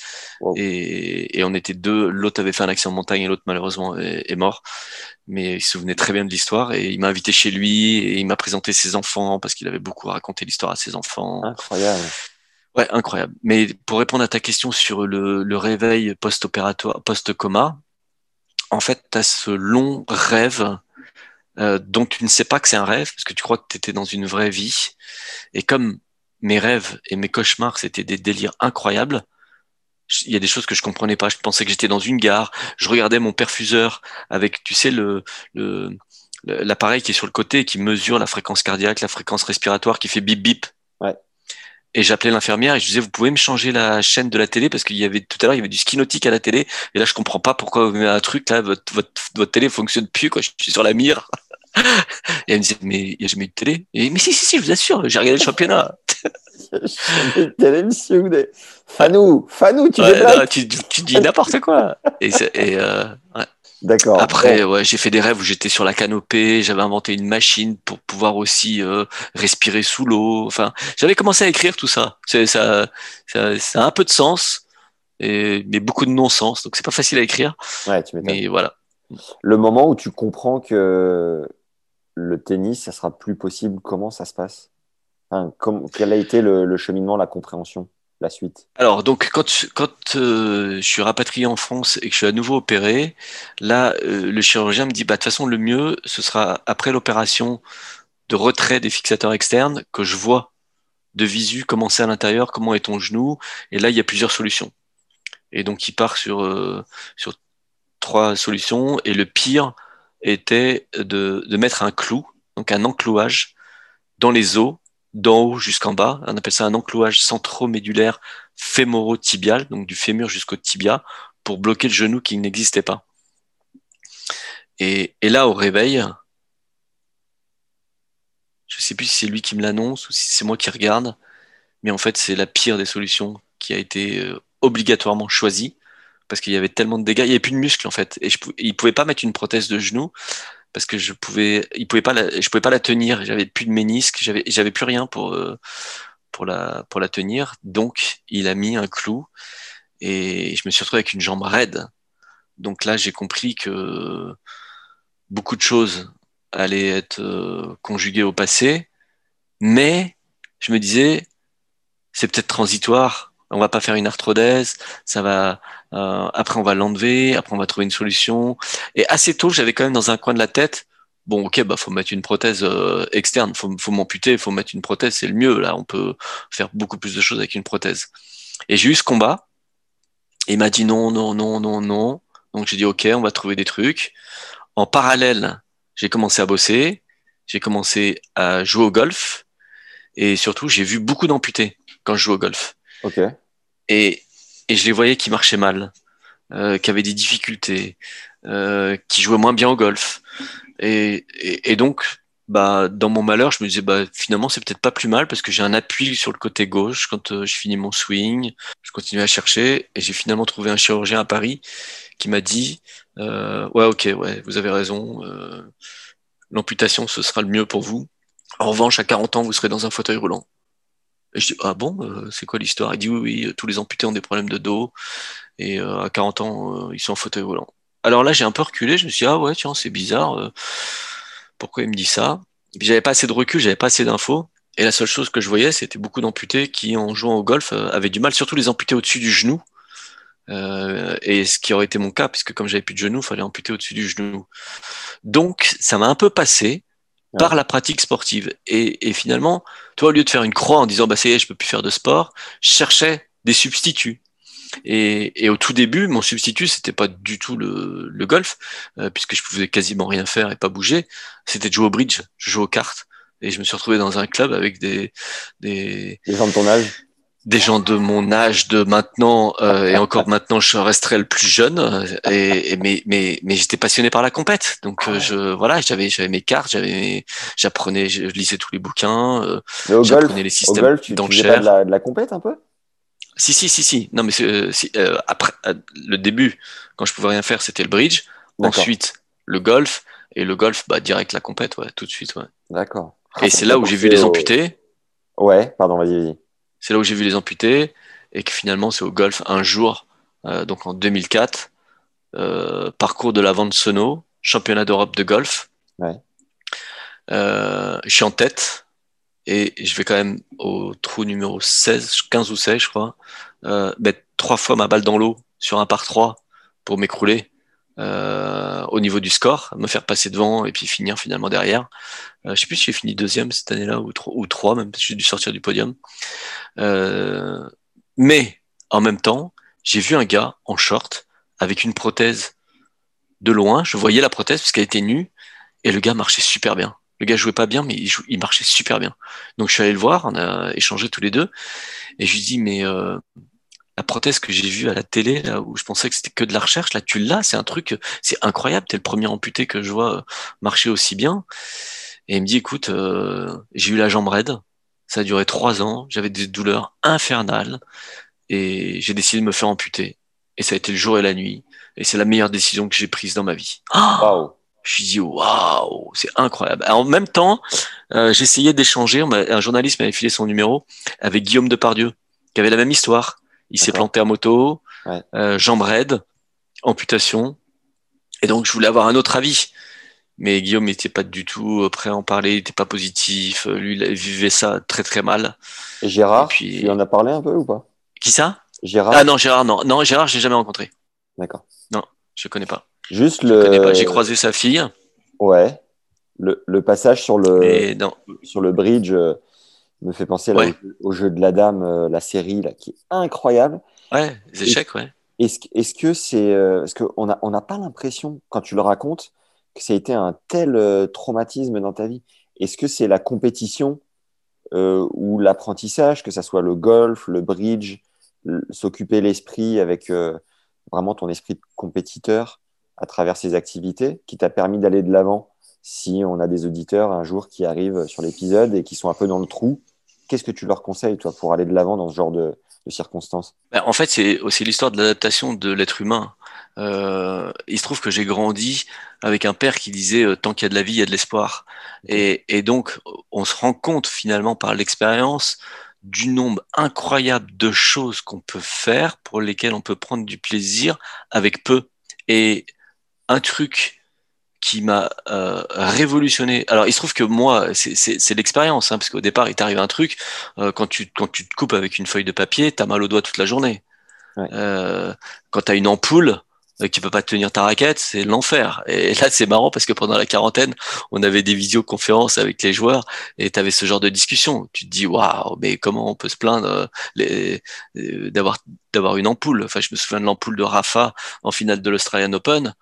et, et, on était deux. L'autre avait fait un accident de montagne et l'autre malheureusement est, est, mort. Mais il se souvenait très bien de l'histoire et il m'a invité chez lui et il m'a présenté ses enfants parce qu'il avait beaucoup raconté l'histoire à ses enfants. Incroyable. Ouais, incroyable. Mais pour répondre à ta question sur le, le réveil post-opératoire, post-coma, en fait, tu as ce long rêve euh, dont tu ne sais pas que c'est un rêve parce que tu crois que tu étais dans une vraie vie. Et comme mes rêves et mes cauchemars, c'était des délires incroyables, il y a des choses que je comprenais pas. Je pensais que j'étais dans une gare. Je regardais mon perfuseur avec, tu sais, le, le l'appareil qui est sur le côté qui mesure la fréquence cardiaque, la fréquence respiratoire, qui fait bip bip. Ouais. Et j'appelais l'infirmière et je disais, vous pouvez me changer la chaîne de la télé? Parce qu'il y avait tout à l'heure, il y avait du ski nautique à la télé. Et là, je comprends pas pourquoi vous mettez un truc là, votre, votre, votre télé fonctionne plus, quoi. Je suis sur la mire. Et elle me disait, mais il n'y a jamais eu de télé. Et, mais si, si, si, je vous assure, j'ai regardé le championnat. Quelle émission Fanou, Fanou, tu, ouais, tu, tu, dis n'importe quoi. Et, et euh, ouais. D'accord. Après, ouais, j'ai fait des rêves où j'étais sur la canopée, j'avais inventé une machine pour pouvoir aussi euh, respirer sous l'eau. Enfin, j'avais commencé à écrire tout ça. Ça, ça, ça, a un peu de sens, et, mais beaucoup de non-sens. Donc, c'est pas facile à écrire. Ouais, tu mais voilà. Le moment où tu comprends que le tennis, ça sera plus possible, comment ça se passe? Quel a été le, cheminement, la compréhension la suite? Alors, donc, quand, quand euh, je suis rapatrié en France et que je suis à nouveau opéré, là, euh, le chirurgien me dit, bah, de toute façon, le mieux, ce sera après l'opération de retrait des fixateurs externes que je vois de visu comment c'est à l'intérieur, comment est ton genou. Et là, il y a plusieurs solutions. Et donc, il part sur, euh, sur trois solutions. Et le pire était de, mettre un clou, donc un enclouage, dans les os d'en haut jusqu'en bas. On appelle ça un enclouage centromédulaire fémoro-tibial, donc du fémur jusqu'au tibia, pour bloquer le genou qui n'existait pas. Et, là, au réveil, je sais plus si c'est lui qui me l'annonce ou si c'est moi qui regarde, mais en fait, c'est la pire des solutions qui a été euh, obligatoirement choisie parce qu'il y avait tellement de dégâts. Il n'y avait plus de muscles en fait, et je, il pouvait pas mettre une prothèse de genou parce que je pouvais, il pouvait pas, la, je pouvais pas la tenir. J'avais plus de ménisque, j'avais, j'avais plus rien pour euh, pour la pour la tenir. Donc il a mis un clou et je me suis retrouvé avec une jambe raide. Donc là j'ai compris que beaucoup de choses allaient être euh, conjuguées au passé, mais je me disais c'est peut-être transitoire on va pas faire une arthrodèse, ça va euh, après on va l'enlever, après on va trouver une solution. Et assez tôt, j'avais quand même dans un coin de la tête, bon ok, bah faut mettre une prothèse euh, externe, faut, faut m'amputer, faut mettre une prothèse, c'est le mieux là, on peut faire beaucoup plus de choses avec une prothèse. Et j'ai eu ce combat, et il m'a dit non, non, non, non, non. Donc j'ai dit ok, on va trouver des trucs. En parallèle, j'ai commencé à bosser, j'ai commencé à jouer au golf, et surtout j'ai vu beaucoup d'amputés quand je joue au golf. Ok. Et, et je les voyais qui marchaient mal, euh, qui avaient des difficultés, euh, qui jouaient moins bien au golf. Et, donc, bah, dans mon malheur, je me disais, bah, finalement, c'est peut-être pas plus mal parce que j'ai un appui sur le côté gauche quand euh, je finis mon swing. Je continuais à chercher et j'ai finalement trouvé un chirurgien à Paris qui m'a dit, ouais, ok, ouais, vous avez raison. L'amputation, ce sera le mieux pour vous. En revanche, à 40 ans, vous serez dans un fauteuil roulant. Et je dis, ah bon, euh, c'est quoi l'histoire? Il dit, oui, oui, tous les amputés ont des problèmes de dos, et euh, à 40 ans, euh, ils sont en fauteuil roulant. Alors là, j'ai un peu reculé, je me suis dit, ah ouais, tiens, c'est bizarre, pourquoi il me dit ça? J'avais pas assez de recul, j'avais pas assez d'infos, et la seule chose que je voyais, c'était beaucoup d'amputés qui, en jouant au golf, avaient du mal, surtout les amputés au-dessus du genou, et ce qui aurait été mon cas, puisque comme j'avais plus de genou, il fallait amputer au-dessus du genou. Donc, ça m'a un peu passé, par la pratique sportive. Et, finalement, toi, au lieu de faire une croix en disant, bah, ça y est, je peux plus faire de sport, je cherchais des substituts. Et, au tout début, mon substitut, c'était pas du tout le, le golf, euh, puisque je pouvais quasiment rien faire et pas bouger. C'était de jouer au bridge, je jouais aux cartes. Et je me suis retrouvé dans un club avec des, des, des gens de ton âge des gens de mon âge de maintenant euh, et encore maintenant je resterai le plus jeune euh, et, et mais mais mais j'étais passionné par la compète donc euh, je voilà j'avais j'avais mes cartes j'avais j'apprenais je lisais tous les bouquins euh, j'apprenais les systèmes au golf, tu, tu pas de la, de la compète un peu? Si, si, si, si. Non, mais euh, si, euh, après, le début, quand je pouvais rien faire, c'était le bridge. Ensuite, le golf. Et le golf, bah, direct la compète, ouais, tout de suite, ouais. D'accord. Ah, Et c'est là où j'ai vu les amputés. Ouais, pardon, vas-y, vas-y. C'est là où j'ai vu les amputés. Et que finalement, c'est au golf un jour, euh, donc en 2004, euh, parcours de la Vente Sono, championnat d'Europe de golf. Ouais. Euh, je suis en tête et je vais quand même au trou numéro 16, 15 ou 16, je crois, mettre trois fois ma balle dans l'eau sur un par 3 pour m'écrouler euh, au niveau du score, me faire passer devant et puis finir finalement derrière. Euh, je sais plus si j'ai fini deuxième cette année-là ou, tro- ou trois, même si j'ai dû sortir du podium. Euh, mais en même temps, j'ai vu un gars en short avec une prothèse de loin. Je voyais la prothèse parce qu'elle était nue et le gars marchait super bien. Le gars jouait pas bien, mais il, il marchait super bien. Donc je suis allé le voir, on a échangé tous les deux et je lui dis mais euh, la prothèse que j'ai vue à la télé là où je pensais que c'était que de la recherche, là tu l'as, c'est un truc, c'est incroyable. T'es le premier amputé que je vois euh, marcher aussi bien. Et il me dit écoute, euh, j'ai eu la jambe raide, ça a duré trois ans, j'avais des douleurs infernales et j'ai décidé de me faire amputer. Et ça a été le jour et la nuit. Et c'est la meilleure décision que j'ai prise dans ma vie. Ah Waouh. je me suis dit, waouh, c'est incroyable. En même temps, euh, j'essayais d'échanger, un journaliste m'avait filé son numéro avec Guillaume Depardieu, qui avait la même histoire. Il s'est planté à moto, Ouais. euh, jambe raide, amputation. Et donc, je voulais avoir un autre avis. Mais Guillaume n'était pas du tout prêt à en parler, il n'était pas positif. Euh, Lui, il vivait ça très très mal. Et Gérard, Et puis- tu en as parlé un peu ou pas? Qui ça? Gérard Ah non, Gérard, non. Non, Gérard, j'ai jamais rencontré. D'accord. Je connais pas. Juste Je le. connais pas. J'ai croisé sa fille, Ouais. Le, le passage sur le, mais non. sur le bridge euh, me fait penser là, Ouais. au, au jeu de la dame, euh, la série là, qui est incroyable. Ouais, les échecs, ouais. Est-ce que- est-ce que c'est. euh, Est-ce qu'on n'a on n'a pas l'impression, quand tu le racontes, que ça a été un tel euh, traumatisme dans ta vie? Est-ce que c'est la compétition euh, ou l'apprentissage, que ça soit le golf, le bridge, s'occuper l'esprit avec euh, vraiment ton esprit de compétiteur à travers ces activités qui t'a permis d'aller de l'avant si on a des auditeurs un jour qui arrivent sur l'épisode et qui sont un peu dans le trou? Qu'est-ce que tu leur conseilles, toi, pour aller de l'avant dans ce genre de, de circonstances? Ben, en fait, c'est aussi l'histoire de l'adaptation de l'être humain. Euh, il se trouve que j'ai grandi avec un père qui disait euh, tant qu'il y a de la vie, il y a de l'espoir. Et, et donc, on se rend compte finalement par l'expérience du nombre incroyable de choses qu'on peut faire pour lesquelles on peut prendre du plaisir avec peu. Et un truc qui m'a euh, révolutionné. Alors, il se trouve que moi, c'est- l'expérience, hein, parce qu'au départ, il t'arrive un truc, euh, quand, tu, quand tu te coupes avec une feuille de papier, t'as mal au doigt toute la journée. Ouais. Euh, quand t'as une ampoule euh, qui peut pas tenir ta raquette, c'est l'enfer. Et là, c'est marrant parce que pendant la quarantaine, on avait des visioconférences avec les joueurs et t'avais ce genre de discussion. Tu te dis, waouh, mais comment on peut se plaindre euh, les- euh, d'avoir d'avoir une ampoule? Enfin, je me souviens de l'ampoule de Rafa en finale de l'Australian Open.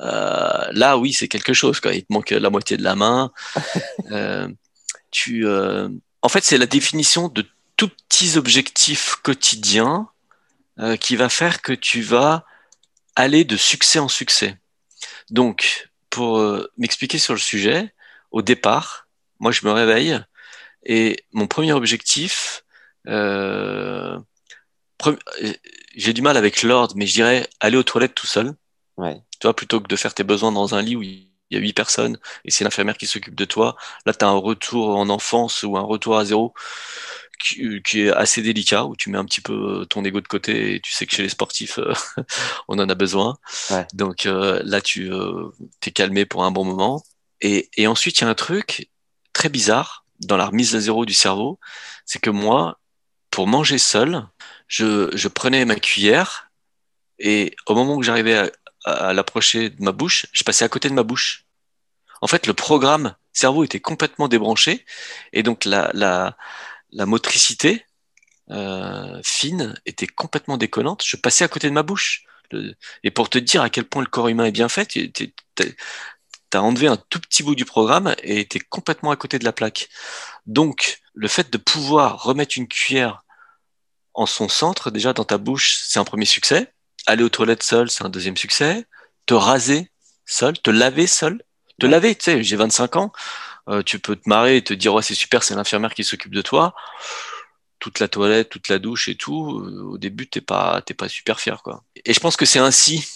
Euh, là, oui, c'est quelque chose. Quoi. Il te manque la moitié de la main. Euh, tu, euh, En fait, c'est la définition de tout petits objectifs quotidiens euh, qui va faire que tu vas aller de succès en succès. Donc, pour euh, m'expliquer sur le sujet, au départ, moi, je me réveille et mon premier objectif, euh, pre- j'ai du mal avec l'ordre, mais je dirais aller aux toilettes tout seul. Ouais. Tu vois, plutôt que de faire tes besoins dans un lit où il y a huit personnes et c'est l'infirmière qui s'occupe de toi, là, tu as un retour en enfance ou un retour à zéro qui, qui est assez délicat, où tu mets un petit peu ton ego de côté et tu sais que chez les sportifs, euh, on en a besoin. Ouais. Donc euh, là, tu euh, t'es calmé pour un bon moment. Et, et ensuite, il y a un truc très bizarre dans la remise à zéro du cerveau, c'est que moi, pour manger seul, je, je prenais ma cuillère et au moment où j'arrivais à, à l'approcher de ma bouche, je passais à côté de ma bouche. En fait, le programme cerveau était complètement débranché et donc la, la, la motricité euh, fine était complètement déconnante. Je passais à côté de ma bouche. Et pour te dire à quel point le corps humain est bien fait, tu as enlevé un tout petit bout du programme et es complètement à côté de la plaque. Donc, le fait de pouvoir remettre une cuillère en son centre, déjà dans ta bouche, c'est un premier succès. Aller aux toilettes seul, c'est un deuxième succès. Te raser seul, te laver seul. Te laver, tu sais, j'ai 25 ans. Euh, tu peux te marrer et te dire, ouais, c'est super, c'est l'infirmière qui s'occupe de toi. toute la toilette, toute la douche et tout, euh, au début, t'es pas, t'es pas super fier, quoi. Et je pense que c'est ainsi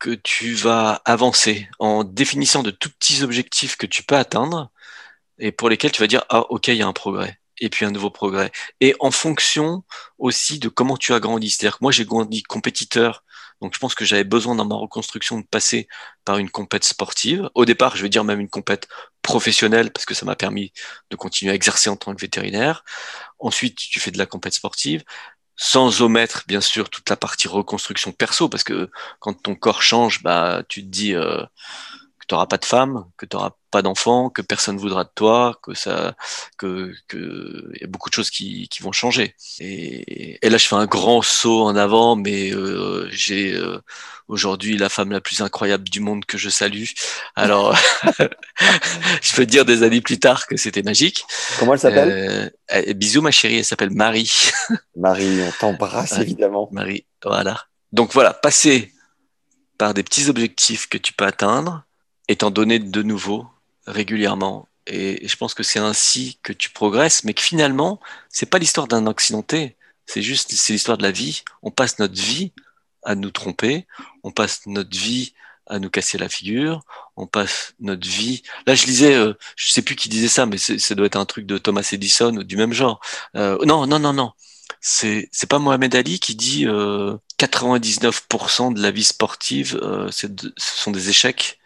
que tu vas avancer en définissant de tout petits objectifs que tu peux atteindre et pour lesquels tu vas dire, ah, ok, il y a un progrès et puis un nouveau progrès. Et en fonction aussi de comment tu as grandi. C'est-à-dire que moi, j'ai grandi compétiteur. Donc, je pense que j'avais besoin dans ma reconstruction de passer par une compète sportive. Au départ, je vais dire même une compète professionnelle parce que ça m'a permis de continuer à exercer en tant que vétérinaire. Ensuite, tu fais de la compète sportive sans omettre bien sûr toute la partie reconstruction perso parce que quand ton corps change, bah tu te dis euh, tu n'auras pas de femme, que tu n'auras pas d'enfant, que personne voudra de toi, que ça, que, que, y a beaucoup de choses qui, qui vont changer. Et, et, là, je fais un grand saut en avant, mais euh, j'ai euh, aujourd'hui la femme la plus incroyable du monde que je salue. Alors, je peux te dire des années plus tard que c'était magique. Comment elle s'appelle? Euh, Bisous, ma chérie, elle s'appelle Marie. Marie, on t'embrasse évidemment. Marie, voilà. Donc voilà, passer par des petits objectifs que tu peux atteindre, étant donné de nouveau régulièrement. Et je pense que c'est ainsi que tu progresses, mais que finalement, c'est pas l'histoire d'un accidenté, c'est juste, c'est l'histoire de la vie. On passe notre vie à nous tromper, on passe notre vie à nous casser la figure, on passe notre vie. Là, je lisais, euh, je sais plus qui disait ça, mais ça doit être un truc de Thomas Edison ou du même genre. Euh, non, non, non, non. C'est pas Mohamed Ali qui dit euh, 99% de la vie sportive, euh, ce sont des échecs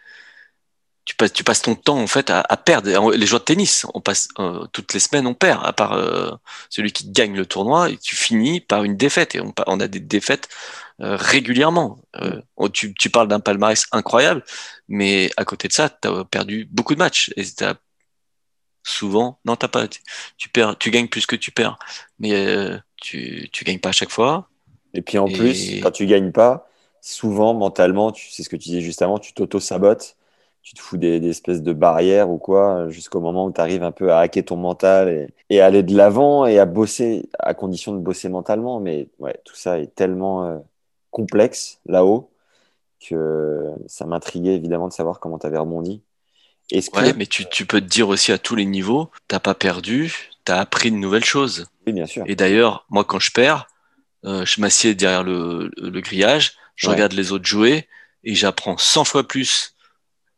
tu passes, tu passes ton temps en fait à, à perdre. Les joueurs de tennis, on passe euh, toutes les semaines, on perd, à part euh, celui qui gagne le tournoi, et tu finis par une défaite. Et on, on a des défaites euh, régulièrement. tu, tu parles d'un palmarès incroyable, mais à côté de ça, tu as perdu beaucoup de matchs. Et as souvent, non, t'as pas, tu, perds, tu gagnes plus que tu perds, mais tu, tu gagnes pas à chaque fois. Et puis en plus, quand tu gagnes pas, souvent mentalement, tu sais ce que tu disais juste avant, tu t'auto-sabotes tu te fous des, espèces de barrières ou quoi, jusqu'au moment où tu arrives un peu à hacker ton mental et, aller de l'avant et à bosser, à condition de bosser mentalement. Mais ouais, tout ça est tellement euh, complexe là-haut que ça m'intriguait évidemment de savoir comment tu avais rebondi. Que... Ouais, mais tu, tu, peux te dire aussi à tous les niveaux, t'as pas perdu, tu as appris de nouvelles choses. Oui, bien sûr. Et d'ailleurs, moi, quand je perds, euh, je m'assieds derrière le, le, grillage, je regarde les autres jouer et j'apprends 100 fois plus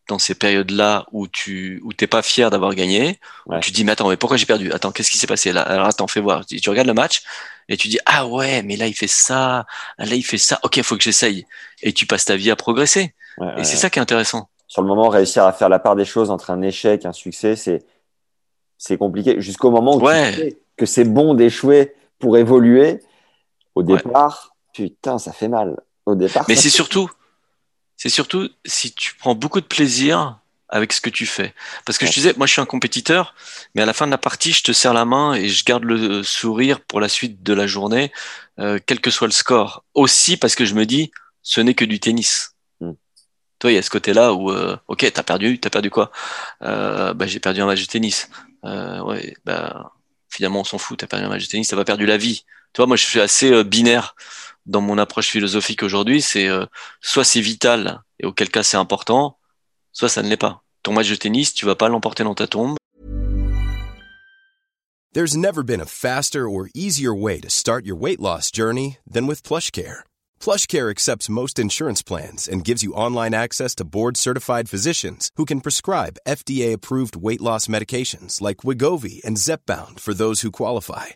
dans ces périodes-là où tu où t'es pas fier d'avoir gagné, où tu dis mais attends mais pourquoi j'ai perdu? Attends qu'est-ce qui s'est passé? Là Alors attends fais voir. Tu, regardes le match et tu dis ah ouais mais là il fait ça, là il fait ça. Ok il faut que j'essaye et tu passes ta vie à progresser. et c'est ça qui est intéressant. Sur le moment réussir à faire la part des choses entre un échec et un succès c'est c'est compliqué jusqu'au moment où tu sais que c'est bon d'échouer pour évoluer. Au départ putain ça fait mal. Au départ. Mais c'est surtout c'est surtout si tu prends beaucoup de plaisir avec ce que tu fais. Parce que je disais, moi je suis un compétiteur, mais à la fin de la partie, je te serre la main et je garde le sourire pour la suite de la journée, euh, quel que soit le score. Aussi parce que je me dis, ce n'est que du tennis. Mm. Toi, il y a ce côté-là où, euh, ok, t'as perdu, t'as perdu quoi? Euh, bah, J'ai perdu un match de tennis. Euh, ouais, bah, finalement, on s'en fout, t'as perdu un match de tennis, t'as pas perdu la vie. Tu vois, moi je suis assez euh, binaire dans mon approche philosophique aujourd'hui, c'est euh, soit c'est vital et auquel cas c'est important, soit ça ne l'est pas. Ton match de tennis, tu vas pas l'emporter dans ta tombe. There's never been a faster or easier way to start your weight loss journey than with PlushCare. PlushCare accepts most insurance plans and gives you online access to board-certified physicians who can prescribe FDA-approved weight loss medications like Wigovi and Zepbound for those who qualify.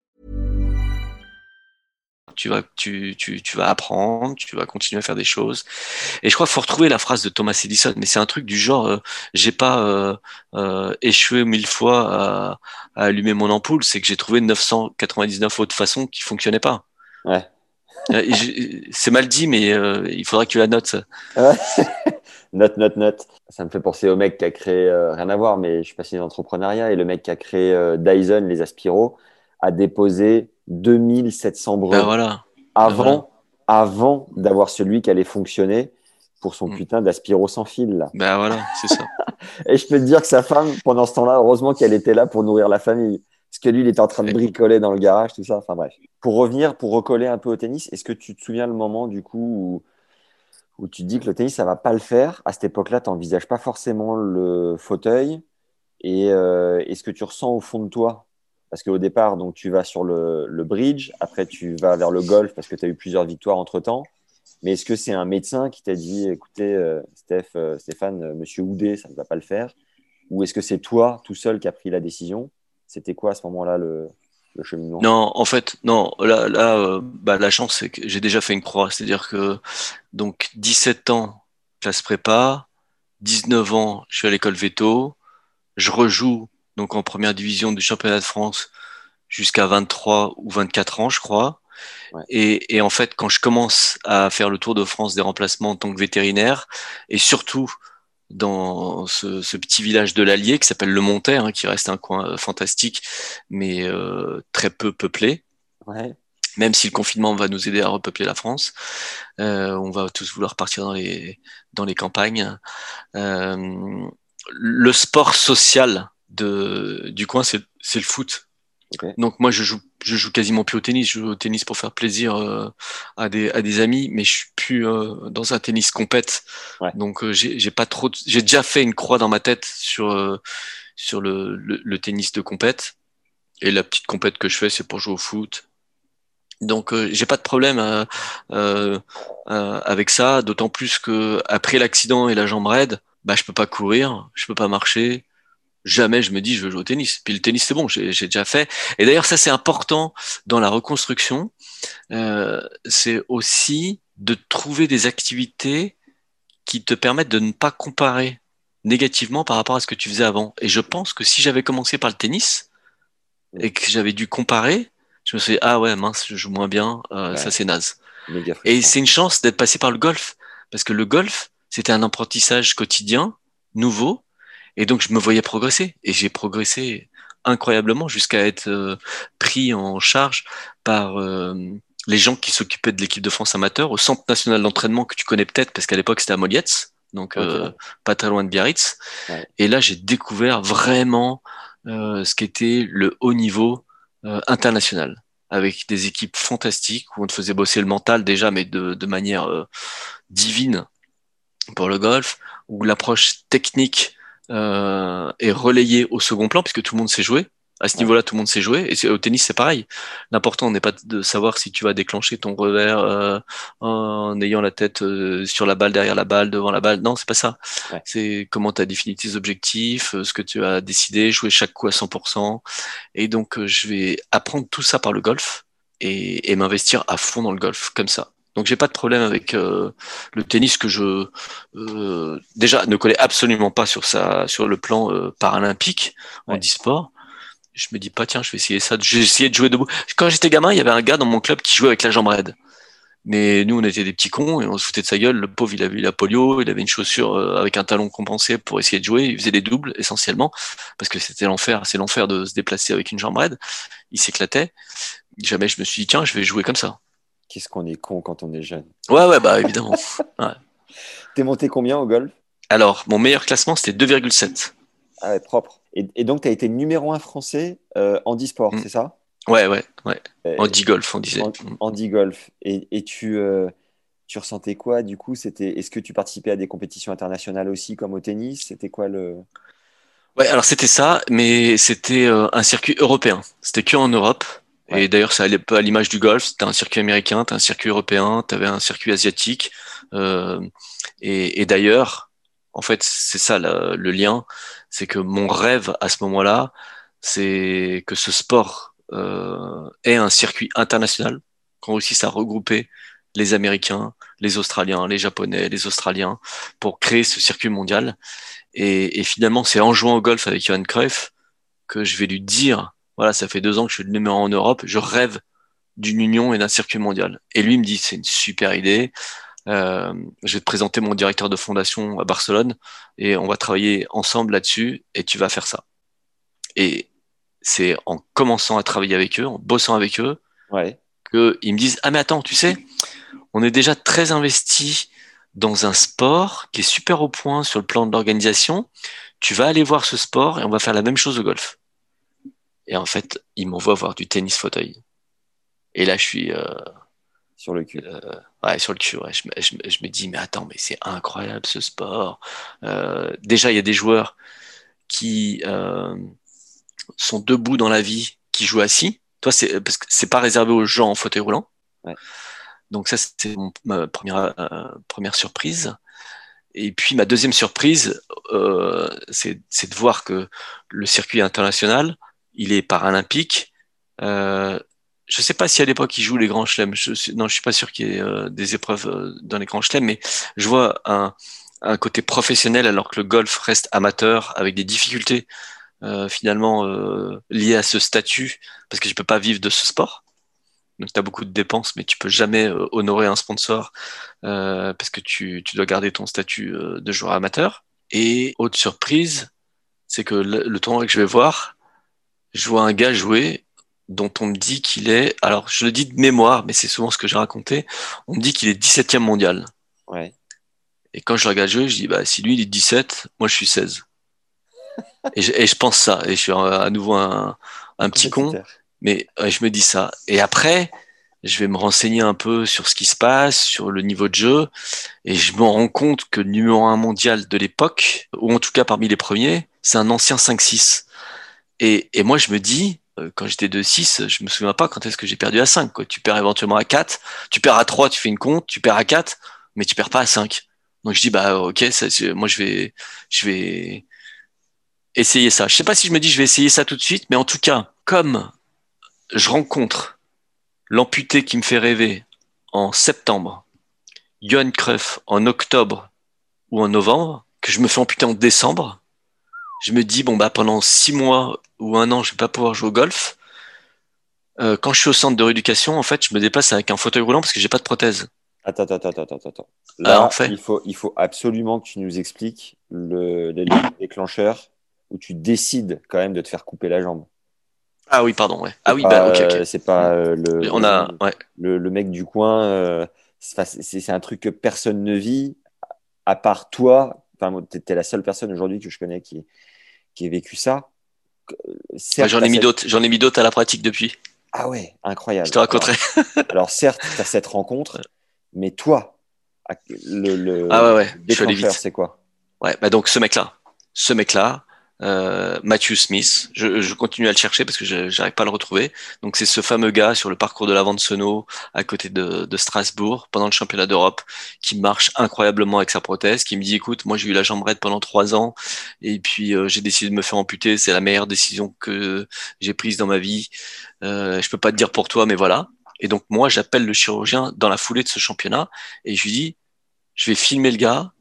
Tu vas, tu, tu, tu vas apprendre, tu vas continuer à faire des choses. Et je crois qu'il faut retrouver la phrase de Thomas Edison, mais c'est un truc du genre euh, j'ai pas euh, euh, échoué mille fois à, à, allumer mon ampoule, c'est que j'ai trouvé 999 autres façons qui fonctionnaient pas. Ouais. C'est mal dit, mais il faudra que tu la notes. Note, note, note. Ça me fait penser au mec qui a créé, rien à voir, mais je suis passionné d'entrepreneuriat, et le mec qui a créé Dyson, les Aspiro, a déposé 2700 brevets ben voilà. avant, ben voilà. avant d'avoir celui qui allait fonctionner pour son mm. putain d'aspiro sans fil. Là. Ben voilà, c'est ça. Et je peux te dire que sa femme, pendant ce temps-là, heureusement qu'elle était là pour nourrir la famille. Parce que lui, il était en train de bricoler dans le garage, tout ça. Enfin bref. Pour revenir, pour recoller un peu au tennis, est-ce que tu te souviens le moment du coup où, où tu te dis que le tennis, ça va pas le faire? À cette époque-là, tu n'envisages pas forcément le fauteuil. Et euh, est-ce que tu ressens au fond de toi Parce qu'au départ, donc, tu vas sur le, bridge, après tu vas vers le golf parce que tu as eu plusieurs victoires entre-temps. Mais est-ce que c'est un médecin qui t'a dit, écoutez, euh, Steph, euh, Stéphane, euh, Monsieur Houdet, ça ne va pas le faire? Ou est-ce que c'est toi, tout seul, qui a pris la décision? C'était quoi à ce moment-là le, le, cheminement? Non, en fait, non. Là, bah, la chance, c'est que j'ai déjà fait une croix. C'est-à-dire que, donc, 17 ans, classe prépa, 19 ans, je suis à l'école veto, je rejoue donc en première division du championnat de France jusqu'à 23 ou 24 ans, je crois. Ouais. Et, et, en fait, quand je commence à faire le tour de France des remplacements en tant que vétérinaire, et surtout dans ce, ce petit village de l'Allier qui s'appelle Le Montet, hein, qui reste un coin fantastique, mais euh, très peu peuplé. Ouais. Même si le confinement va nous aider à repeupler la France, euh, on va tous vouloir partir dans les dans les campagnes. Euh, le sport social de du coin, c'est c'est le foot. Okay. Donc moi je joue je joue quasiment plus au tennis, je joue au tennis pour faire plaisir euh, à des à des amis, mais je suis plus euh, dans un tennis compète. Ouais. Donc euh, j'ai pas trop j'ai déjà fait une croix dans ma tête sur euh, sur le, le, le, tennis de compète et la petite compète que je fais c'est pour jouer au foot. Donc euh, j'ai pas de problème avec ça, d'autant plus que après l'accident et la jambe raide, bah je peux pas courir, je peux pas marcher, jamais je me dis je veux jouer au tennis. Puis le tennis c'est bon, j'ai déjà fait. Et d'ailleurs ça c'est important dans la reconstruction, euh, c'est aussi de trouver des activités qui te permettent de ne pas comparer négativement par rapport à ce que tu faisais avant. Et je pense que si j'avais commencé par le tennis et que j'avais dû comparer, je me suis dit ah ouais mince je joue moins bien, euh, ouais. ça c'est naze. Et c'est une chance d'être passé par le golf parce que le golf c'était un apprentissage quotidien nouveau et donc, je me voyais progresser. Et j'ai progressé incroyablement jusqu'à être euh, pris en charge par euh, les gens qui s'occupaient de l'équipe de France amateur au Centre national d'entraînement que tu connais peut-être parce qu'à l'époque, c'était à Molietz, donc okay. euh, pas très loin de Biarritz. Ouais. Et là, j'ai découvert vraiment euh, ce qu'était le haut niveau euh, international avec des équipes fantastiques où on te faisait bosser le mental déjà, mais de, de manière euh, divine pour le golf, où l'approche technique euh, est relayé au second plan puisque tout le monde sait jouer. À ce niveau-là, tout le monde sait jouer. Et au tennis, c'est pareil. L'important n'est pas de savoir si tu vas déclencher ton revers euh, en ayant la tête euh, sur la balle, derrière la balle, devant la balle. Non, c'est pas ça. Ouais. C'est comment tu as défini tes objectifs, euh, ce que tu as décidé, jouer chaque coup à 100%. Et donc, euh, je vais apprendre tout ça par le golf et, et m'investir à fond dans le golf, comme ça. Donc j'ai pas de problème avec euh, le tennis que je euh, déjà ne connais absolument pas sur sa sur le plan euh, paralympique en Ouais. e-sport. Je me dis pas tiens je vais essayer ça. J'ai essayé de jouer debout. Quand j'étais gamin il y avait un gars dans mon club qui jouait avec la jambe raide. Mais nous on était des petits cons et on se foutait de sa gueule. Le pauvre il avait eu la polio, il avait une chaussure euh, avec un talon compensé pour essayer de jouer. Il faisait des doubles essentiellement parce que c'était l'enfer. C'est l'enfer de se déplacer avec une jambe raide. Il s'éclatait. Jamais je me suis dit tiens je vais jouer comme ça. Qu'est-ce qu'on est con quand on est jeune. Ouais, ouais, bah évidemment. Ouais. T'es monté combien au golf? Alors, mon meilleur classement, c'était 2,7. Ah ouais, propre. Et, et donc, tu as été numéro un français euh, en e-sport, Mm. c'est ça? Ouais, ouais, ouais. Euh, En golf, on disait. En, en e-golf. Et, et tu, euh, tu ressentais quoi du coup? C'était Est-ce que tu participais à des compétitions internationales aussi, comme au tennis? C'était quoi le. Ouais, alors c'était ça, mais c'était un circuit européen. C'était que en Europe. Ouais. Et d'ailleurs, ça allait pas à l'image du golf. C'était un circuit américain, t'as un circuit européen, t'avais un circuit asiatique. Euh, et et d'ailleurs, en fait, c'est ça le, le lien. C'est que mon rêve à ce moment-là, c'est que ce sport euh, ait un circuit international, qu'on réussisse à regrouper les Américains, les Australiens, les Japonais, les Australiens, pour créer ce circuit mondial. Et, et finalement, c'est en jouant au golf avec Johan Cruyff que je vais lui dire, voilà, ça fait deux ans que je suis le numéro un en Europe, je rêve d'une union et d'un circuit mondial. Et lui il me dit, c'est une super idée. Euh, je vais te présenter mon directeur de fondation à Barcelone et on va travailler ensemble là-dessus et tu vas faire ça. Et c'est en commençant à travailler avec eux, en bossant avec eux, Ouais. qu'ils me disent Ah, mais attends, tu sais, on est déjà très investi dans un sport qui est super au point sur le plan de l'organisation. Tu vas aller voir ce sport et on va faire la même chose au golf. Et en fait, il m'envoie voir du tennis fauteuil. Et là, je suis euh, Sur le cul. euh, ouais, sur le cul. ouais. Je, me- je me- je me dis, mais attends, mais c'est incroyable ce sport. Euh, déjà, il y a des joueurs qui euh, sont debout dans la vie, qui jouent assis. Toi, c'est parce que c'est pas réservé aux gens en fauteuil roulant. Ouais. Donc ça, c'était ma première euh, première surprise. Et puis ma deuxième surprise, euh, c'est de voir que le circuit international, il est paralympique. Euh, je sais pas si à l'époque il joue les grands chelems. Non, je suis pas sûr qu'il y ait euh, des épreuves euh, dans les grands chelems, mais je vois un, côté professionnel alors que le golf reste amateur avec des difficultés finalement liées à ce statut parce que je peux pas vivre de ce sport. Donc tu as beaucoup de dépenses, mais tu peux jamais honorer un sponsor parce que tu, dois garder ton statut de joueur amateur. Et autre surprise, c'est que le tournoi que je vais voir, je vois un gars jouer dont on me dit qu'il est, alors je le dis de mémoire, mais c'est souvent ce que j'ai raconté, on me dit qu'il est 17e mondial. Ouais. Et quand je regarde jouer, je dis, bah, si lui il est 17, moi je suis 16. et, je, et je pense ça, et je suis à nouveau un, un petit con, mais ouais, je me dis ça. Et après, je vais me renseigner un peu sur ce qui se passe, sur le niveau de jeu, et je me rends compte que le numéro un mondial de l'époque, ou en tout cas parmi les premiers, c'est un ancien 5-6. Et, moi, je me dis, euh, quand j'étais 2-6, je me souviens pas quand est-ce que j'ai perdu à 5. Quoi. Tu perds éventuellement à 4, tu perds à 3, tu fais une compte, tu perds à 4, mais tu perds pas à 5. Donc je dis, bah ok, ça, moi je vais, je vais essayer ça. Je sais pas si je me dis je vais essayer ça tout de suite, mais en tout cas, comme je rencontre l'amputé qui me fait rêver en septembre, Johan Cruyff en octobre ou en novembre, que je me fais amputer en décembre, je me dis bon bah pendant six mois ou un an je vais pas pouvoir jouer au golf. Euh, quand je suis au centre de rééducation, en fait, je me déplace avec un fauteuil roulant parce que j'ai pas de prothèse. Attends, attends, attends, attends, attends. Ah, Là, en fait. il, faut, il faut absolument que tu nous expliques le, le déclencheur où tu décides quand même de te faire couper la jambe. Ah oui, pardon, ouais. Ah oui, bah ok, euh, ok. C'est pas euh, le, On a, ouais. le, le mec du coin. euh, c'est un truc que personne ne vit à part toi. Enfin, t'es t'es la seule personne aujourd'hui que je connais qui, qui vécu ça. Certes, J'en ai mis cette- d'autres, j'en ai mis d'autres à la pratique depuis. Ah ouais, incroyable. Je te raconterai. Alors, alors, certes, tu as cette rencontre, mais toi, le, le Ah ouais, ouais, je suis allé déclencheur, vite. c'est quoi? Ouais, bah donc ce mec-là, ce mec-là, euh, Matthew Smith, je, je continue à le chercher parce que je j'arrive pas à le retrouver. Donc c'est ce fameux gars sur le parcours de l'avant de Seno à côté de, de Strasbourg pendant le championnat d'Europe qui marche incroyablement avec sa prothèse, qui me dit écoute, moi j'ai eu la jambe raide pendant trois ans et puis euh, j'ai décidé de me faire amputer, c'est la meilleure décision que j'ai prise dans ma vie. Euh, je peux pas te dire pour toi, mais voilà. Et donc moi j'appelle le chirurgien dans la foulée de ce championnat et je lui dis je vais filmer le gars,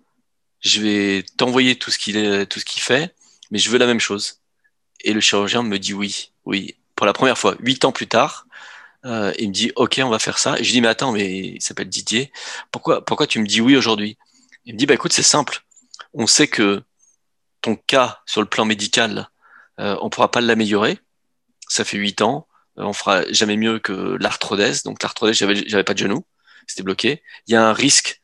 je vais t'envoyer tout ce qu'il tout ce qu'il fait, mais je veux la même chose. Et le chirurgien me dit oui, oui. Pour la première fois, huit ans plus tard, euh, il me dit ok, on va faire ça. Et je dis mais attends, mais il s'appelle Didier. Pourquoi, pourquoi tu me dis oui aujourd'hui? Il me dit bah écoute, c'est simple. On sait que ton cas sur le plan médical, euh, on pourra pas l'améliorer. Ça fait huit ans. Euh, on fera jamais mieux que l'arthrodèse. Donc l'arthrodèse, j'avais pas de genou, c'était bloqué. Il y a un risque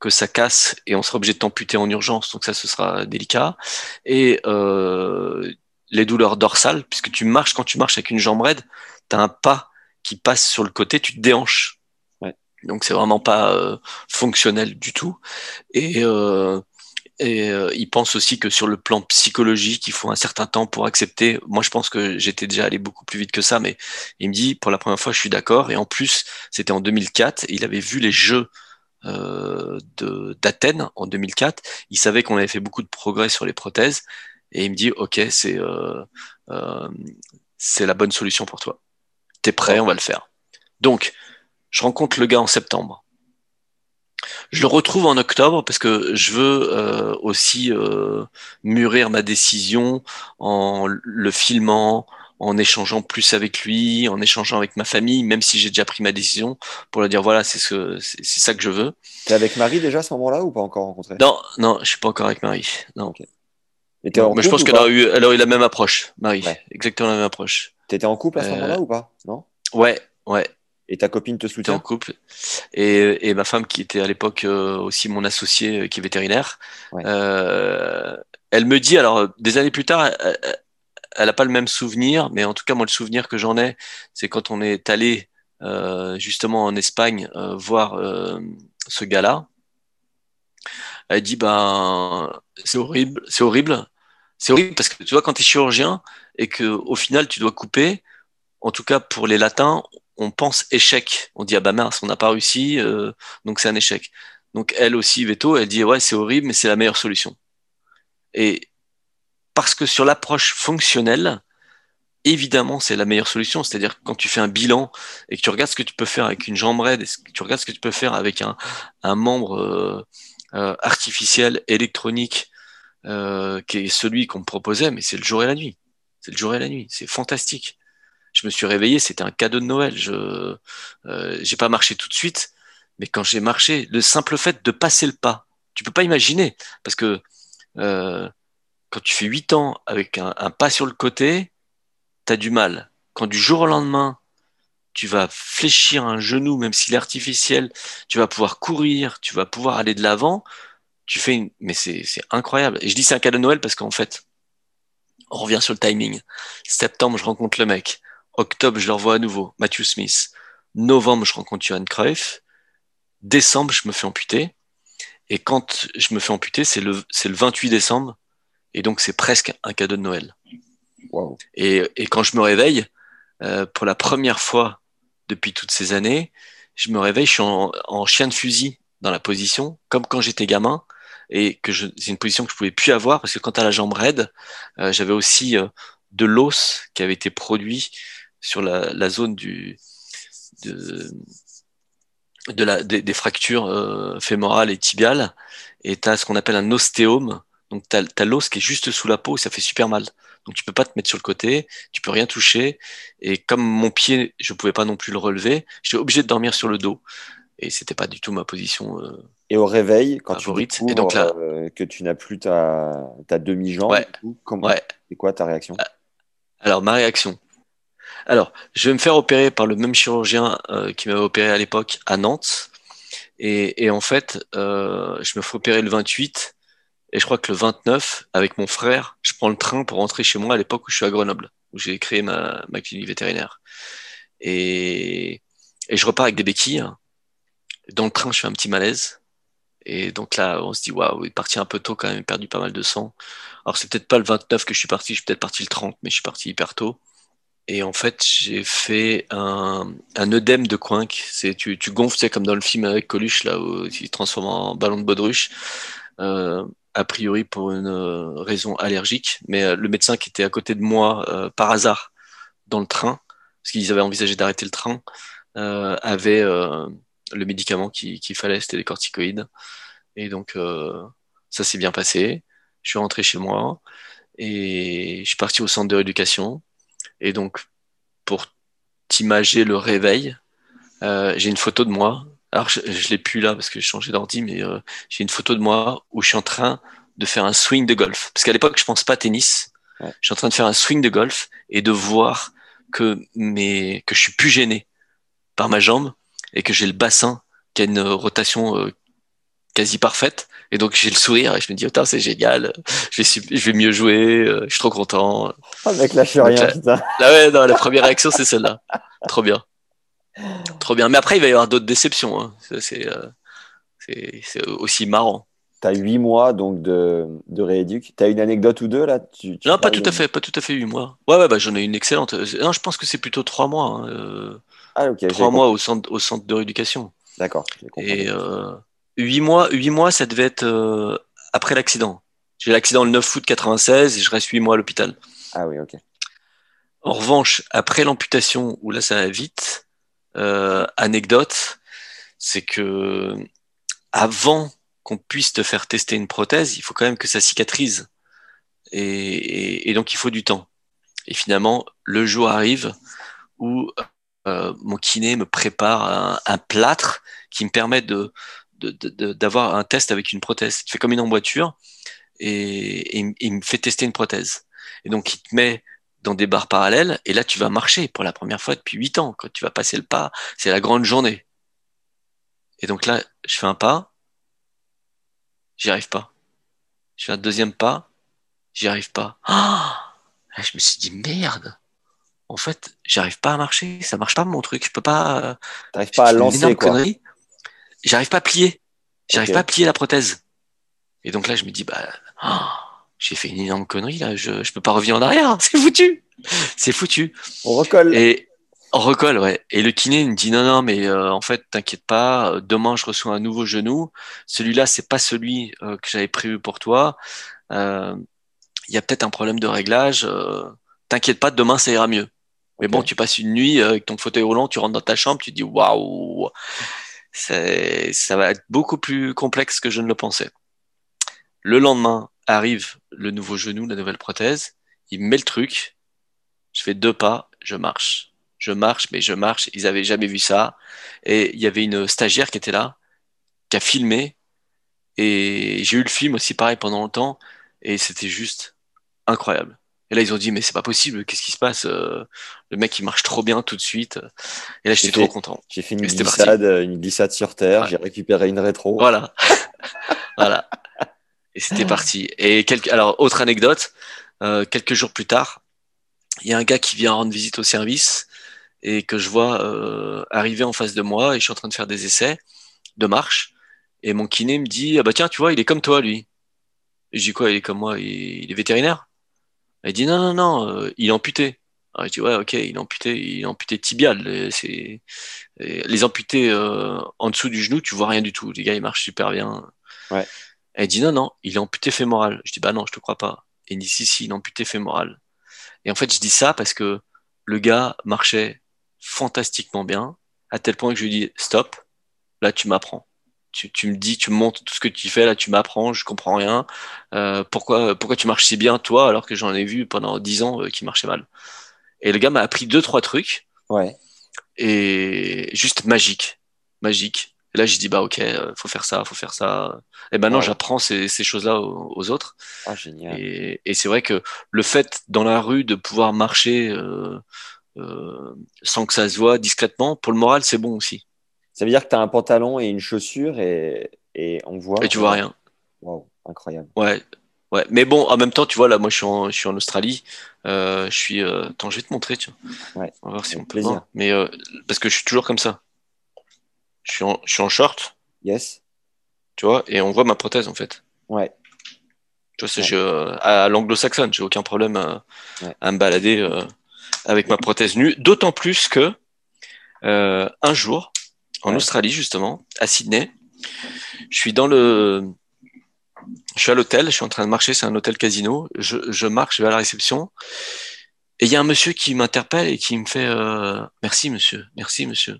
que ça casse et on sera obligé de t'amputer en urgence, donc ça ce sera délicat. Et euh, les douleurs dorsales, puisque tu marches quand tu marches avec une jambe raide, tu as un pas qui passe sur le côté, tu te déhanches. Ouais. Donc c'est vraiment pas euh, fonctionnel du tout. Et, euh, et euh, il pense aussi que sur le plan psychologique, il faut un certain temps pour accepter. Moi, je pense que j'étais déjà allé beaucoup plus vite que ça, mais il me dit pour la première fois, je suis d'accord. Et en plus, c'était en 2004. Et il avait vu les jeux d'Athènes en 2004. Il savait qu'on avait fait beaucoup de progrès sur les prothèses. Et il me dit, OK, c'est euh, euh, c'est la bonne solution pour toi. T'es prêt, on va le faire. Donc, je rencontre le gars en septembre. Je le retrouve en octobre parce que je veux euh, aussi euh, mûrir ma décision en le filmant, en échangeant plus avec lui, en échangeant avec ma famille, même si j'ai déjà pris ma décision, pour leur dire voilà, c'est ce, c'est ça que je veux. T'es avec Marie déjà à ce moment-là ou pas encore rencontré Non, non, je suis pas encore avec Marie. Non. Et t'es en Mais je pense qu'elle aurait eu, elle aurait eu la même approche, Marie. Ouais. Exactement la même approche. T'étais en couple à ce Euh, moment-là ou pas? Non? Ouais, ouais. Et ta copine te J'étais en soutient couple. Et, et ma femme, qui était à l'époque euh, aussi mon associé, euh, qui est vétérinaire, Ouais. euh, elle me dit, alors des années plus tard, elle, elle- elle a pas le même souvenir, mais en tout cas moi le souvenir que j'en ai, c'est quand on est allé euh, justement en Espagne euh, voir euh, ce gars-là. Elle dit ben c'est horrible, c'est horrible, c'est horrible parce que tu vois quand tu es chirurgien et que au final tu dois couper, en tout cas pour les latins, on pense échec. On dit ah bah mince, on n'a pas réussi, donc c'est un échec. Donc elle aussi, Veto, elle dit ouais c'est horrible, mais c'est la meilleure solution. Et parce que sur l'approche fonctionnelle, évidemment, c'est la meilleure solution. C'est-à-dire quand tu fais un bilan et que tu regardes ce que tu peux faire avec une jambe raide, et que tu regardes ce que tu peux faire avec un, membre euh, euh, artificiel, électronique, euh, qui est celui qu'on me proposait, mais c'est le jour et la nuit. C'est le jour et la nuit. C'est fantastique. Je me suis réveillé, c'était un cadeau de Noël. Je j'ai pas marché tout de suite, mais quand j'ai marché, le simple fait de passer le pas, tu peux pas imaginer, parce que quand tu fais 8 ans avec un, pas sur le côté, tu as du mal. Quand du jour au lendemain, tu vas fléchir un genou, même s'il est artificiel, tu vas pouvoir courir, tu vas pouvoir aller de l'avant, tu fais une... Mais c'est incroyable. Et je dis c'est un cadeau de Noël parce qu'en fait, on revient sur le timing. Septembre, je rencontre le mec. Octobre, je le revois à nouveau, Matthew Smith. Novembre, je rencontre Johan Cruyff. Décembre, je me fais amputer. Et quand je me fais amputer, c'est le, le 28 décembre. Et donc, c'est presque un cadeau de Noël. Et, et, quand je me réveille, euh, pour la première fois depuis toutes ces années, je me réveille, je suis en, en chien de fusil dans la position, comme quand j'étais gamin, et que c'est une position que je pouvais plus avoir parce que quand à la jambe raide, euh, j'avais aussi euh, de l'os qui avait été produit sur la, la zone du de, de la, des, des fractures euh, fémorales et tibiales, et tu as ce qu'on appelle un ostéome, donc tu as, l'os qui est juste sous la peau et ça fait super mal. Donc tu peux pas te mettre sur le côté, tu peux rien toucher. Et comme mon pied, je pouvais pas non plus le relever, j'étais obligé de dormir sur le dos. Et c'était pas du tout ma position. Euh, et au réveil, quand favorite. tu découvres et donc là, euh, que tu n'as plus ta, ta demi-jambe, Ouais. comment Ouais. c'est quoi ta réaction? Alors, ma réaction. Alors, je vais me faire opérer par le même chirurgien euh, qui m'avait opéré à l'époque à Nantes. Et, et en fait, euh, je me fais opérer le 28. Et je crois que le 29, avec mon frère, je prends le train pour rentrer chez moi à l'époque où je suis à Grenoble, où j'ai créé ma, clinique vétérinaire. Et, et je repars avec des béquilles. Dans le train, je fais un petit malaise. Et donc là, on se dit, waouh, il est parti un peu tôt quand même, il a perdu pas mal de sang. Alors c'est peut-être pas le 29 que je suis parti, je suis peut-être parti le 30, mais je suis parti hyper tôt. Et en fait, j'ai fait un, un œdème de coinque. C'est tu, tu gonfles, tu sais, comme dans le film avec Coluche, là, où il se transforme en ballon de baudruche. Euh, a priori pour une euh, raison allergique. Mais euh, le médecin qui était à côté de moi, euh, par hasard, dans le train, parce qu'ils avaient envisagé d'arrêter le train, avait le médicament qu'il fallait, c'était des corticoïdes. Et donc, ça s'est bien passé. Je suis rentré chez moi et je suis parti au centre de rééducation. Et donc, pour t'imager le réveil, j'ai une photo de moi. Alors, je, je l'ai plus là parce que j'ai changé d'ordi, mais euh, j'ai une photo de moi où je suis en train de faire un swing de golf. Parce qu'à l'époque, je pense pas tennis. Ouais. Je suis en train de faire un swing de golf et de voir que, mes, que je suis plus gêné par ma jambe et que j'ai le bassin qui a une rotation euh, quasi parfaite. Et donc j'ai le sourire et je me dis, oh, c'est génial, je vais, je vais mieux jouer, euh, je suis trop content. Ah, mec, lâche rien, putain. Là, ouais, non, la première réaction, c'est celle-là. Trop bien. Trop bien. Mais après, il va y avoir d'autres déceptions. hein. C'est euh, c'est- aussi marrant. T'as 8 mois donc de, de rééduc. T'as une anecdote ou deux là? Tu, tu Non, pas tout à fait, pas tout à fait huit mois. Ouais, ouais, bah, j'en ai une excellente. Non, je pense que c'est plutôt trois mois. hein, euh, Ah, ok. j'ai Trois compris. mois au centre, au centre de rééducation. D'accord. Et euh, huit mois, huit mois, ça devait être euh, après l'accident. J'ai l'accident le 9 août 96 et je reste huit mois à l'hôpital. Ah, oui, ok. En revanche, après l'amputation, où là ça va vite, anecdote, c'est que avant qu'on puisse te faire tester une prothèse, il faut quand même que ça cicatrise. Et, donc il faut du temps. Et finalement, le jour arrive où euh, mon kiné me prépare un, plâtre qui me permet de d'avoir un test avec une prothèse. Il fait comme une emboîture et, il me fait tester une prothèse. Et donc il te met dans des barres parallèles, et là tu vas marcher pour la première fois depuis huit ans. Quand tu vas passer le pas, c'est la grande journée. Et donc là, je fais un pas, j'y arrive pas. Je fais un deuxième pas, j'y arrive pas. Ah Ah, je me suis dit merde. En fait, j'arrive pas à marcher, ça marche pas mon truc. Je peux pas. T'arrives pas à lancer, quoi. J'arrive pas à plier. J'arrive pas à plier la prothèse. Et donc là, je me dis, bah, oh, j'ai fait une énorme connerie là. Je, je peux pas revenir en arrière. C'est foutu. C'est foutu. On recolle. Et on recolle, ouais. Et le kiné me dit non, non, mais euh, en fait, t'inquiète pas. Demain, je reçois un nouveau genou. Celui-là, c'est pas celui euh, que j'avais prévu pour toi. Euh, Il y a peut-être un problème de réglage. T'inquiète pas, demain, ça ira mieux. Mais bon, tu passes une nuit avec ton fauteuil roulant, tu rentres dans ta chambre, tu te dis waouh, ça va être beaucoup plus complexe que je ne le pensais. Le lendemain arrive le nouveau genou, la nouvelle prothèse. Il me met le truc. Je fais deux pas, je marche. Je marche, mais je marche. Ils avaient jamais vu ça. Et il y avait une stagiaire qui était là, qui a filmé. Et j'ai eu le film aussi pareil pendant longtemps. Et c'était juste incroyable. Et là, ils ont dit, mais c'est pas possible, qu'est-ce qui se passe? Euh, Le mec, il marche trop bien tout de suite. Et là, j'étais trop content. J'ai fait une glissade, euh, une glissade sur terre. Ouais. J'ai récupéré une rétro. Voilà. voilà. Et c'était parti. Et quelques... alors, autre anecdote, euh, quelques jours plus tard, il y a un gars qui vient rendre visite au service et que je vois euh, arriver en face de moi et je suis en train de faire des essais de marche. Et mon kiné me dit, ah bah tiens, tu vois, il est comme toi, lui. Et je dis quoi, il est comme moi, il, est vétérinaire? Il dit, non, non, non, euh, il est amputé. Alors je dis, ouais, ok, il est amputé, il est amputé tibial. Les amputés euh, en dessous du genou, tu vois rien du tout. Les gars, ils marchent super bien. Ouais. Elle dit, non, non, il est amputé fémoral. Je dis, bah non, je te crois pas. Et il dit, si, si, il est amputé fémoral. Et en fait, je dis ça parce que le gars marchait fantastiquement bien, à tel point que je lui dis, stop, là, tu m'apprends. Tu, tu me dis, tu me montres tout ce que tu fais, là, tu m'apprends, je comprends rien. Euh, pourquoi, pourquoi tu marches si bien, toi, alors que j'en ai vu pendant dix ans euh, qui marchait mal. Et le gars m'a appris deux, trois trucs, Ouais. et juste magique, magique. Et là, j'ai dit, bah, ok, euh, faut faire ça, faut faire ça. Et maintenant, Ouais. j'apprends ces, ces choses-là aux, aux autres. Ah, génial. Et, et c'est vrai que le fait dans la rue de pouvoir marcher euh, euh, sans que ça se voit discrètement, pour le moral, c'est bon aussi. Ça veut dire que tu as un pantalon et une chaussure et, et on voit. Et tu vois rien. Waouh, incroyable. Ouais, ouais. Mais bon, en même temps, tu vois, là, moi, je suis en, je suis en Australie. Euh, je suis. Attends, je vais te montrer, tiens. Ouais, On va voir si avec on peut plaisir. voir. Mais parce que je suis toujours comme ça. Je suis en, je suis en short, Yes. tu vois, et on voit ma prothèse en fait. Ouais. Tu vois, c'est Ouais. je- euh, à l'anglo-saxonne, j'ai aucun problème à, Ouais. à me balader euh, avec ma prothèse nue. D'autant plus que euh, un jour, en Ouais. Australie justement, à Sydney, je suis dans le, je suis à l'hôtel, je suis en train de marcher, c'est un hôtel casino. Je, je marche, je vais à la réception, et il y a un monsieur qui m'interpelle et qui me fait euh, merci monsieur, merci monsieur.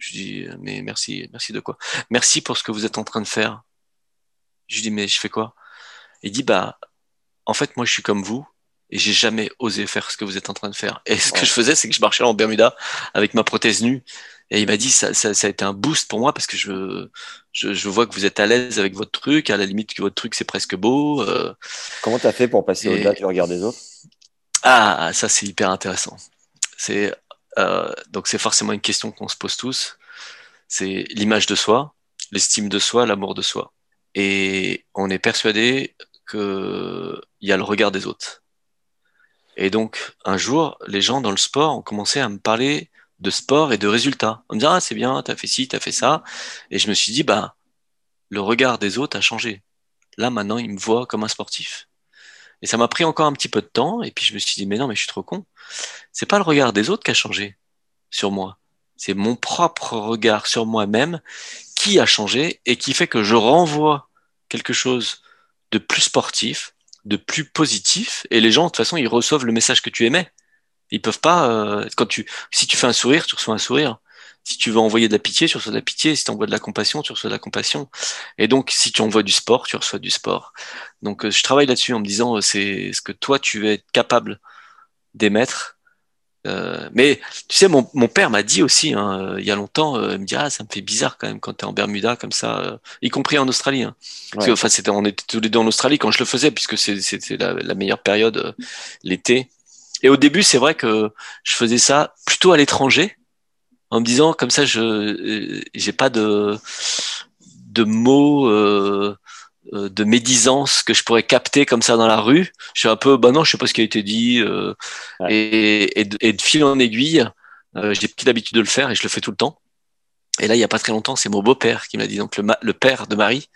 Je dis mais merci, merci de quoi? Merci pour ce que vous êtes en train de faire. Je lui dis mais je fais quoi? Il dit bah en fait moi je suis comme vous et j'ai jamais osé faire ce que vous êtes en train de faire. Et ce que je faisais c'est que je marchais en Bermuda avec ma prothèse nue et il m'a dit ça, ça, ça a été un boost pour moi parce que je, je, je vois que vous êtes à l'aise avec votre truc, à la limite que votre truc c'est presque beau. euh, Comment tu as fait pour passer Et- au-delà du regard des autres? Ah, ça c'est hyper intéressant. C'est euh, donc c'est forcément une question qu'on se pose tous. C'est l'image de soi, l'estime de soi, l'amour de soi. Et on est persuadé que il y a le regard des autres. Et donc un jour, les gens dans le sport ont commencé à me parler de sport et de résultats. On me disait ah c'est bien, t'as fait ci, t'as fait ça. Et je me suis dit bah le regard des autres a changé. Là maintenant ils me voient comme un sportif. Et ça m'a pris encore un petit peu de temps, et puis je me suis dit, mais non, mais je suis trop con. C'est pas le regard des autres qui a changé sur moi. C'est mon propre regard sur moi-même qui a changé et qui fait que je renvoie quelque chose de plus sportif, de plus positif, et les gens, de toute façon, ils reçoivent le message que tu aimais. Ils peuvent pas, euh, quand tu, si tu fais un sourire, tu reçois un sourire. Si tu veux envoyer de la pitié, tu reçois de la pitié. Si tu envoies de la compassion, tu reçois de la compassion. Et donc, si tu envoies du sport, tu reçois du sport. Donc, euh, je travaille là-dessus en me disant, euh, c'est ce que toi, tu es capable d'émettre. Euh, mais tu sais, mon, mon père m'a dit aussi, hein, il y a longtemps, euh, il me dit, ah, ça me fait bizarre quand même quand tu es en Bermuda comme ça, euh, y compris en Australie. Hein. Parce que, enfin, c'était, on était tous les deux en Australie quand je le faisais, puisque c'était la, la meilleure période, l'été. Et au début, c'est vrai que je faisais ça plutôt à l'étranger, en me disant, comme ça, je euh, j'ai pas de, de mots euh, euh, de médisance que je pourrais capter comme ça dans la rue. Je suis un peu, bah non, je sais pas ce qui a été dit. Euh, Ouais. et, et, de- et de fil en aiguille, euh, j'ai pris l'habitude de le faire et je le fais tout le temps. Et là, il y a pas très longtemps, c'est mon beau-père qui m'a dit, donc le, ma- le père de Marie,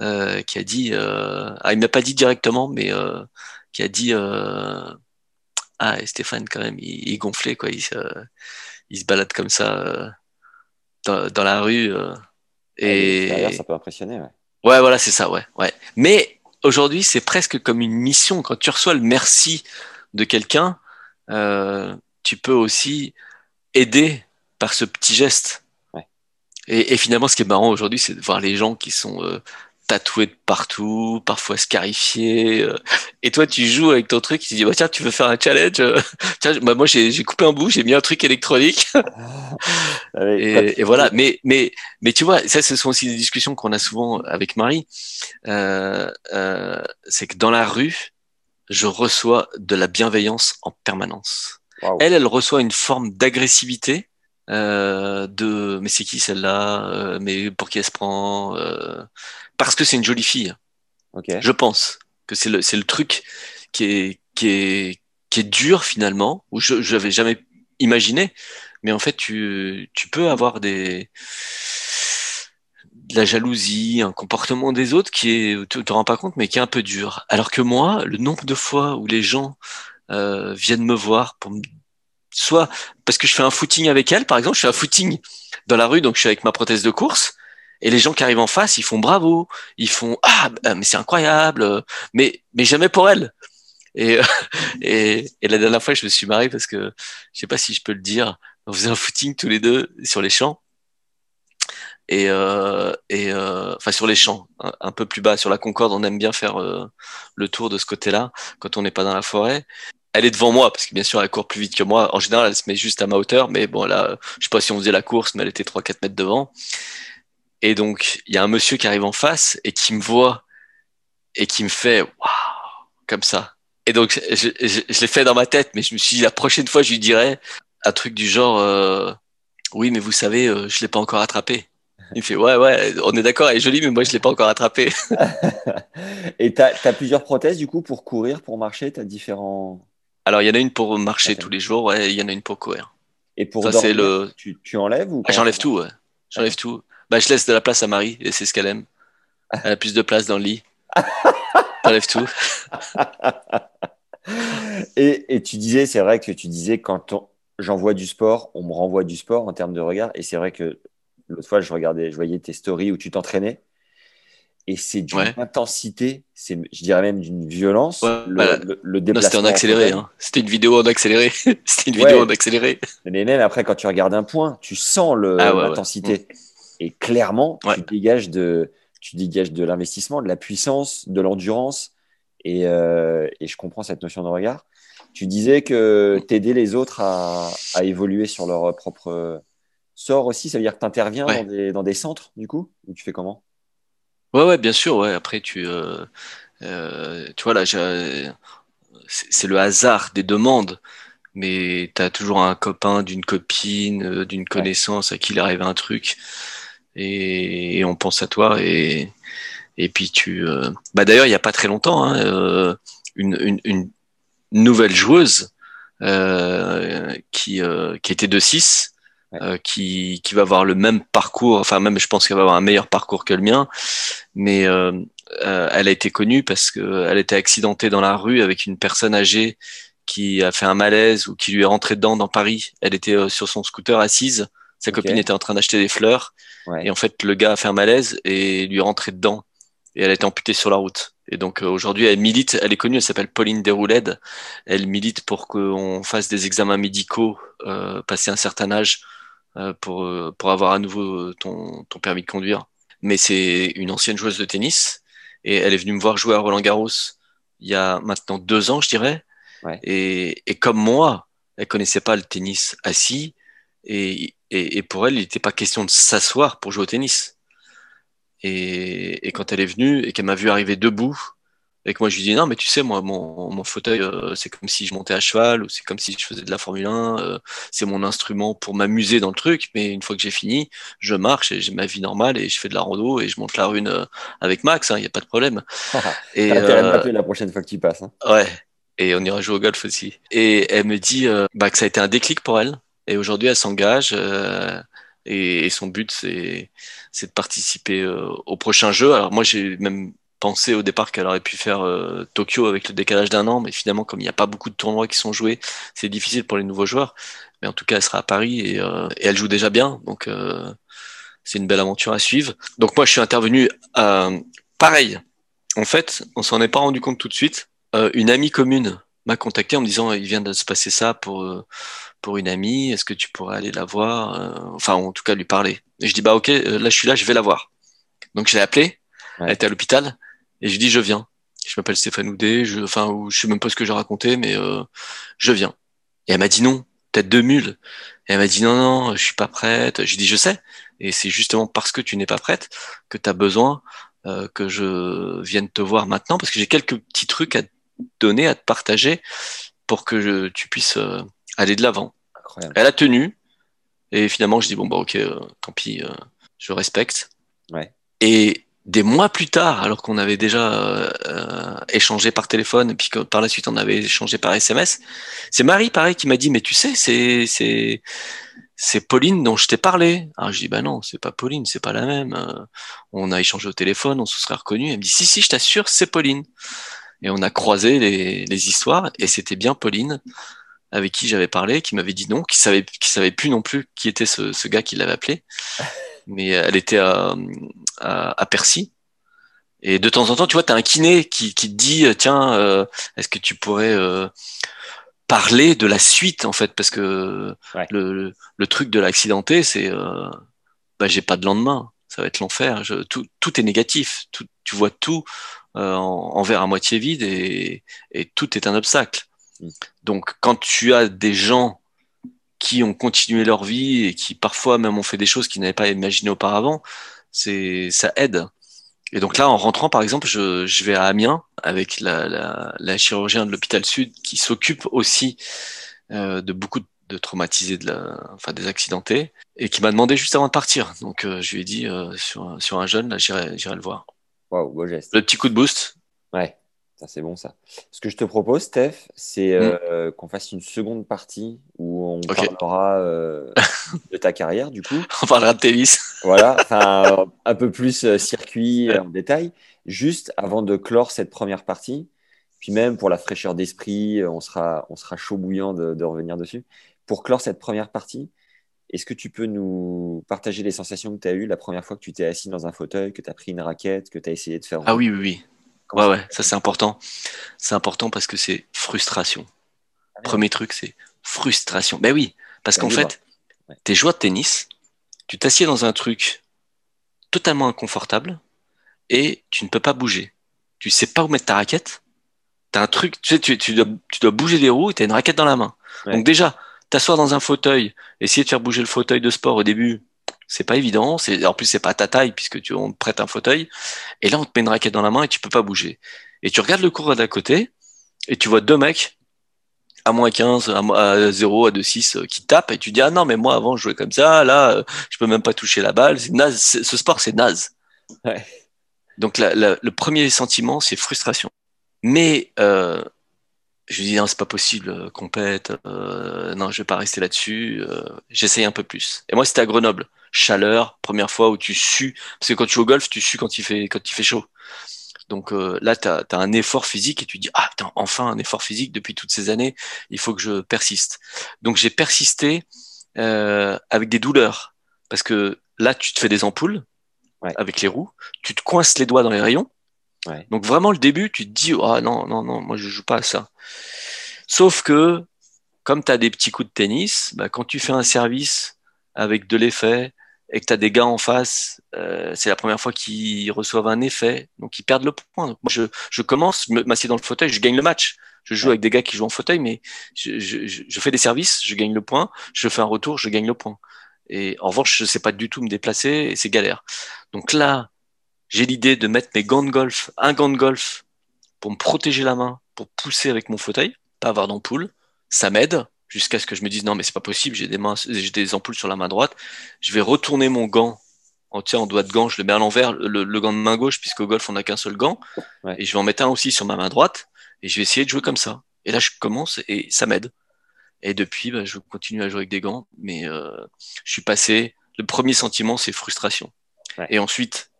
euh, qui a dit, euh, ah, il m'a pas dit directement, mais euh, qui a dit, euh, ah, et Stéphane quand même, il, il gonflé quoi, il il se balade comme ça euh, dans, dans la rue. euh, et Derrière, ça peut impressionner. Ouais. Ouais, voilà, c'est ça, ouais, ouais. Mais aujourd'hui, c'est presque comme une mission. Quand tu reçois le merci de quelqu'un, euh, tu peux aussi aider par ce petit geste. Ouais. Et, et finalement, ce qui est marrant aujourd'hui, c'est de voir les gens qui sont euh, tatoués de partout, parfois scarifiés. euh, et toi, tu joues avec ton truc, tu te dis, bah, tiens, tu veux faire un challenge euh, Tiens, bah, moi, j'ai coupé un bout, j'ai mis un truc électronique. Et, et voilà. Mais, mais, mais tu vois, ça, ce sont aussi des discussions qu'on a souvent avec Marie. Euh, euh, c'est que dans la rue, je reçois de la bienveillance en permanence. Elle, elle reçoit une forme d'agressivité. Euh, de mais c'est qui celle-là Euh, mais pour qui elle se prend Euh, parce que c'est une jolie fille. Ok. je pense que c'est le c'est le truc qui est qui est qui est dur finalement où je j'avais jamais imaginé. Mais en fait tu tu peux avoir des de la jalousie un comportement des autres qui est tu te rends pas compte mais qui est un peu dur. Alors que moi le nombre de fois où les gens euh, viennent me voir pour me soit parce que je fais un footing avec elle par exemple je fais un footing dans la rue donc je suis avec ma prothèse de course et les gens qui arrivent en face ils font bravo. Ils font ah bah, mais c'est incroyable. Mais mais jamais pour elle. Et, et et la dernière fois je me suis marré parce que je sais pas si je peux le dire on faisait un footing tous les deux sur les champs. Et euh, et euh, enfin sur les champs un, un peu plus bas. Sur la Concorde on aime bien faire euh, le tour de ce côté-là quand on n'est pas dans la forêt. Elle est devant moi parce que bien sûr elle court plus vite que moi. En général elle se met juste à ma hauteur. Mais bon là je sais pas si on faisait la course mais elle était 3-4 mètres devant et donc, il y a un monsieur qui arrive en face et qui me voit et qui me fait waouh, comme ça. Et donc, je, je, je l'ai fait dans ma tête, mais je me suis dit, la prochaine fois, je lui dirais un truc du genre euh, Oui, mais vous savez, euh, je l'ai pas encore attrapé. Il me fait Ouais, ouais, on est d'accord, elle est jolie, mais moi, je l'ai pas encore attrapé. Et tu as, plusieurs prothèses du coup pour courir, pour marcher Tu as différents. Alors, il y en a une pour marcher tous les jours, ouais, il y en a une pour courir. Et pour Ça, dormir, le- tu, tu enlèves ou Ah, J'enlève tout, ouais. J'enlève tout. Bah, je laisse de la place à Marie, et c'est ce qu'elle aime. Elle a plus de place dans le lit. J'enlève tout. Et, et tu disais, c'est vrai que tu disais quand j'envoie du sport, on me renvoie du sport en termes de regard. Et c'est vrai que l'autre fois, je regardais, je voyais tes stories où tu t'entraînais. Et c'est d'une Ouais. intensité, c'est, je dirais même d'une violence. Ouais, le, voilà. le- le Non, déplacement. c'était en accéléré. Hein. C'était une vidéo en accéléré. c'était une Ouais. vidéo en accéléré. Mais même après, quand tu regardes un point, tu sens Ah l'intensité. Et clairement, Ouais. tu dégages de, tu dégages de l'investissement, de la puissance, de l'endurance. Et, euh, et je comprends cette notion de regard. Tu disais que t'aider les autres à, à évoluer sur leur propre sort aussi, ça veut dire que tu interviens Ouais. dans, des, dans des centres, du coup? Ou tu fais comment? Ouais, ouais, bien sûr. Ouais. Après, tu, euh, euh, tu vois là, c'est le hasard des demandes, mais tu as toujours un copain, d'une copine, d'une connaissance à qui il arrive un truc, et, et on pense à toi. Et, et puis tu, euh, bah d'ailleurs, il y a pas très longtemps, hein, euh, une, une, une nouvelle joueuse euh, qui, euh, qui était de 6 Ouais. euh, qui, qui va avoir le même parcours, enfin même je pense qu'elle va avoir un meilleur parcours que le mien, mais elle a été connue parce qu'elle était accidentée dans la rue avec une personne âgée qui a fait un malaise ou qui lui est rentrée dedans dans Paris. Elle était sur son scooter assise, sa copine était en train d'acheter des fleurs Ouais. et en fait le gars a fait un malaise et lui est rentré dedans et elle a été amputée sur la route. Et donc euh, aujourd'hui elle milite, elle est connue, elle s'appelle Pauline Déroulède, elle milite pour qu'on fasse des examens médicaux euh, passer un certain âge euh, pour, euh, pour avoir à nouveau euh, ton, ton permis de conduire. Mais c'est une ancienne joueuse de tennis et elle est venue me voir jouer à Roland Garros il y a maintenant deux ans, je dirais. Ouais. Et, et comme moi, elle connaissait pas le tennis assis et, et, et pour elle, il n'était pas question de s'asseoir pour jouer au tennis. Et, et quand elle est venue et qu'elle m'a vu arriver debout, Et que moi, je lui dis, non, mais tu sais, moi, mon, mon fauteuil, euh, c'est comme si je montais à cheval ou c'est comme si je faisais de la Formule 1. euh, c'est mon instrument pour m'amuser dans le truc. Mais une fois que j'ai fini, je marche et j'ai ma vie normale et je fais de la rando et je monte la rune euh, avec Max. Il n'y a pas de problème. Et, à euh, m'appeler la prochaine fois que tu passes. hein. Ouais. Et on ira jouer au golf aussi. Et elle me dit bah, que ça a été un déclic pour elle. Et aujourd'hui, elle s'engage. euh, et, et son but, c'est de participer euh, au prochain jeu. Alors moi, j'ai même pensé au départ qu'elle aurait pu faire euh, Tokyo avec le décalage d'un an. Mais finalement, comme il n'y a pas beaucoup de tournois qui sont joués, c'est difficile pour les nouveaux joueurs. Mais en tout cas, elle sera à Paris et, euh, et elle joue déjà bien. Donc, euh, c'est une belle aventure à suivre. Donc moi, je suis intervenu euh, pareil. En fait, on s'en est pas rendu compte tout de suite. Une amie commune m'a contacté en me disant il vient de se passer ça pour euh, pour une amie. Est-ce que tu pourrais aller la voir Euh, Enfin, en tout cas, lui parler. Et je dis bah ok, euh, là je suis là, je vais la voir. Donc je l'ai appelée. Ouais. Elle était à l'hôpital et je lui dis je viens. Je m'appelle Stéphane Houdet. Je, enfin, ou je sais même pas ce que j'ai raconté, mais euh, je viens. Et elle m'a dit non, tête de mule. Et elle m'a dit non non, je suis pas prête. J'ai dit je sais. Et c'est justement parce que tu n'es pas prête que tu as besoin euh, que je vienne te voir maintenant parce que j'ai quelques petits trucs à te donner, à te partager pour que je- tu puisses euh, aller de l'avant. Elle a tenu et finalement je dis bon bah ok, euh, tant pis, euh, je respecte. Ouais. Et des mois plus tard, alors qu'on avait déjà échangé par téléphone et puis que par la suite on avait échangé par SMS, c'est Marie pareil qui m'a dit mais tu sais c'est c'est c'est Pauline dont je t'ai parlé. Alors je dis bah non, c'est pas Pauline, c'est pas la même. Euh, on a échangé au téléphone, on se serait reconnu. Elle me dit si si, je t'assure, c'est Pauline. Et on a croisé les, les histoires et c'était bien Pauline avec qui j'avais parlé, qui m'avait dit non, qui savait qui savait plus non plus qui était ce, ce gars qui l'avait appelé. Mais elle était à, à, à Percy. Et de temps en temps, tu vois, tu as un kiné qui, qui te dit, tiens, euh, est-ce que tu pourrais euh, parler de la suite, en fait, parce que Ouais. le, le, truc de l'accidenté, c'est, euh, bah, j'ai pas de lendemain, ça va être l'enfer. Tout, tout est négatif, tout, tu vois tout euh, en, en verre à moitié vide et, et tout est un obstacle. Mm. Donc, quand tu as des gens qui ont continué leur vie et qui parfois même ont fait des choses qu'ils n'avaient pas imaginées auparavant, c'est ça aide. Et donc là, en rentrant, par exemple, je, je vais à Amiens avec la, la, la chirurgien de l'hôpital Sud qui s'occupe aussi euh, de beaucoup de traumatisés, de la, enfin des accidentés, et qui m'a demandé juste avant de partir. Donc euh, je lui ai dit euh, sur, un- sur un jeune, là, j'irai le voir. Waouh, beau geste. Le petit coup de boost. Ouais, ça c'est bon ça. Ce que je te propose, Steph, c'est euh, qu'on fasse une seconde partie où on parlera euh, de ta carrière, du coup. On parlera de tennis. Voilà, enfin, euh, un peu plus euh, circuit en détail. Juste avant de clore cette première partie, puis même pour la fraîcheur d'esprit, on sera, on sera chaud bouillant de, de revenir dessus. Pour clore cette première partie, est-ce que tu peux nous partager les sensations que tu as eues la première fois que tu t'es assis dans un fauteuil, que tu as pris une raquette, que tu as essayé de faire Ah oui, oui, oui. Comment Ouais, ça ouais, ça c'est important. C'est important parce que c'est frustration. Ah, Premier truc, c'est frustration. Ben oui, parce C'est qu'en fait, Ouais. t'es joueur de tennis, tu t'assieds dans un truc totalement inconfortable et tu ne peux pas bouger. Tu sais pas où mettre ta raquette. T'as un truc, tu sais, tu, tu dois, tu dois bouger les roues et t'as une raquette dans la main. Ouais. Donc déjà, t'asseoir dans un fauteuil, essayer de faire bouger le fauteuil de sport au début, c'est pas évident. C'est, en plus, c'est pas à ta taille puisque tu, on te prête un fauteuil. Et là, on te met une raquette dans la main et tu peux pas bouger. Et tu regardes le cours d'à côté et tu vois deux mecs à moins 15, à, mo- à 0, à 2,6 euh, qui tapent et tu dis ah non mais moi avant je jouais comme ça, là euh, je peux même pas toucher la balle, c'est naze, C'est- ce sport c'est naze. Ouais. Donc la- la- le premier sentiment c'est frustration. Mais euh, je lui dis non c'est pas possible, euh, compète, euh, non je vais pas rester là-dessus, euh, j'essaye un peu plus. Et moi c'était à Grenoble, chaleur, première fois où tu sues, parce que quand tu joues au golf tu sues quand il fait quand il fait chaud. Donc euh, là, tu as, un effort physique et tu dis, ah putain, enfin un effort physique depuis toutes ces années, il faut que je persiste. Donc j'ai persisté euh, avec des douleurs, parce que là, tu te fais des ampoules Ouais. avec les roues, tu te coinces les doigts dans les rayons. Ouais. Donc vraiment, le début, tu te dis, ah non, non, non, moi je joue pas à ça. Sauf que, comme tu as des petits coups de tennis, bah, quand tu fais un service avec de l'effet, et que tu as des gars en face, euh, c'est la première fois qu'ils reçoivent un effet, donc ils perdent le point. Donc moi, je, je commence, je m'assieds dans le fauteuil, je gagne le match. Je joue avec des gars qui jouent en fauteuil, mais je, je, je- je fais des services, je gagne le point, je fais un retour, je gagne le point. Et en revanche, je sais pas du tout me déplacer et c'est galère. Donc là, j'ai l'idée de mettre mes gants de golf, un gant de golf pour me protéger la main, pour pousser avec mon fauteuil, pas avoir d'ampoule. Ça m'aide jusqu'à ce que je me dise non mais c'est pas possible, j'ai des mains, j'ai des ampoules sur la main droite. Je vais retourner mon gant en tiens en doigt de gant, je le mets à l'envers, le, le, gant de main gauche puisqu'au golf on n'a qu'un seul gant, Ouais. et je vais en mettre un aussi sur ma main droite et je vais essayer de jouer comme ça. Et là je commence et ça m'aide. Et depuis, bah, je continue à jouer avec des gants, mais euh, je suis passé. Le premier sentiment c'est frustration, Ouais. et ensuite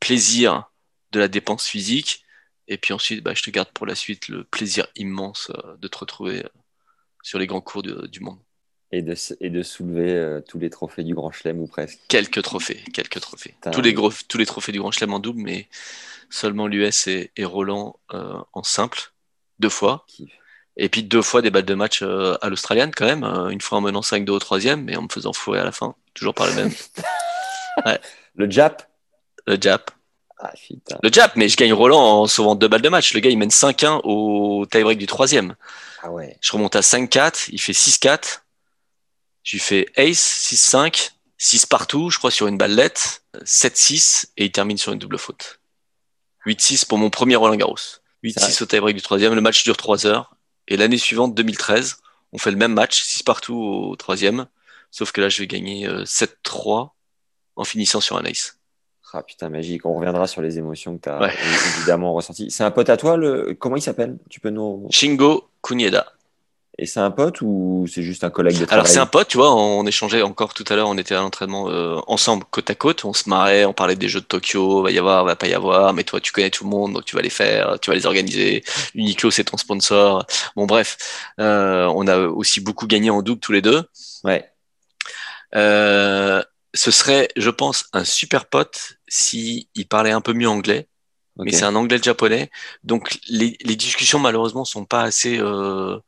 plaisir de la dépense physique. Et puis ensuite, bah, je te garde pour la suite le plaisir immense euh, de te retrouver euh, sur les grands cours du- du monde. Et de, s- et de soulever euh, tous les trophées du Grand Chelem ou presque. Quelques trophées, quelques trophées. Tous les, gros, tous les trophées du Grand Chelem en double, mais seulement l'US et, et Roland euh, en simple, deux fois. Kiff. Et puis deux fois des balles de match euh, à l'Australienne quand même, euh, une fois en menant 5-2 au troisième, mais en me faisant fourrer à la fin, toujours par le même. Le Jap Le Jap. Ah putain. Le Jap, mais je gagne Roland en sauvant deux balles de match. Le gars, il mène 5-1 au tie-break du troisième. Ah ouais. Je remonte à 5-4, il fait 6-4. Je lui fais ace, 6-5, 6 partout, je crois, sur une ballette, 7-6, et il termine sur une double faute. 8-6 pour mon premier Roland Garros. 8-6 au tie-break du troisième, le match dure 3 heures. Et l'année suivante, 2013, on fait le même match, 6 partout au troisième, sauf que là, je vais gagner euh, 7-3 en finissant sur un ace. Ah putain, magique. On reviendra sur les émotions que tu as Ouais. évidemment ressenties. C'est un pote à toi, le... comment il s'appelle? Tu peux nous. Shingo Kunieda. Et c'est un pote ou c'est juste un collègue de travail Alors c'est un pote, tu vois, on échangeait encore tout à l'heure, on était à l'entraînement euh, ensemble, côte à côte, on se marrait, on parlait des jeux de Tokyo, va y avoir, va pas y avoir, mais toi tu connais tout le monde, donc tu vas les faire, tu vas les organiser. Uniqlo c'est ton sponsor. Bon bref, euh, on a aussi beaucoup gagné en double tous les deux. Ouais. Euh, ce serait, je pense, un super pote si il parlait un peu mieux anglais mais c'est un anglais japonais. Donc les, les discussions malheureusement sont pas assez euh,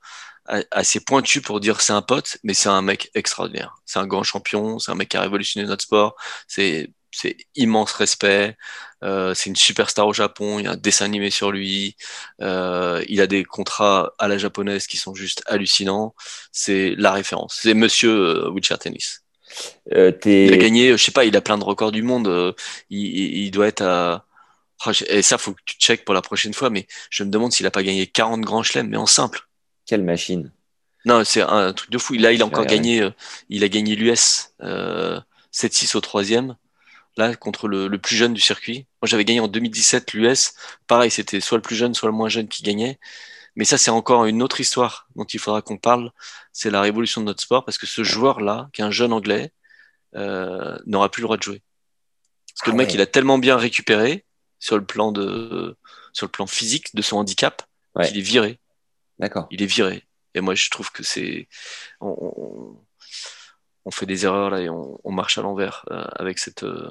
assez pointues pour dire c'est un pote, mais c'est un mec extraordinaire. C'est un grand champion, c'est un mec qui a révolutionné notre sport. C'est c'est immense respect. Euh, c'est une superstar au Japon. Il y a un dessin animé sur lui. Euh, il a des contrats à la japonaise qui sont juste hallucinants. C'est la référence. C'est Monsieur euh, Wheelchair Tennis. Euh, Il a gagné, je sais pas, il a plein de records du monde. euh, il, il- il doit être à. Ah, Et ça, faut que tu checkes pour la prochaine fois, mais je me demande s'il a pas gagné 40 grands chelems, mais en simple. Quelle machine. Non, c'est un truc de fou. Là, il a encore gagné, euh, il a gagné l'US euh, 7-6 au troisième. Là, contre le, le plus jeune du circuit. Moi, j'avais gagné en 2017 l'US. Pareil, c'était soit le plus jeune, soit le moins jeune qui gagnait. Mais ça, c'est encore une autre histoire dont il faudra qu'on parle. C'est la révolution de notre sport parce que ce joueur-là, qui est un jeune anglais, euh, n'aura plus le droit de jouer. Parce que Ah le mec, ouais. il a tellement bien récupéré sur le plan de, sur le plan physique de son handicap Ouais. qu'il est viré. D'accord. Il est viré. Et moi, je trouve que c'est, on, on, on fait des erreurs là et on, on marche à l'envers euh, avec cette, euh,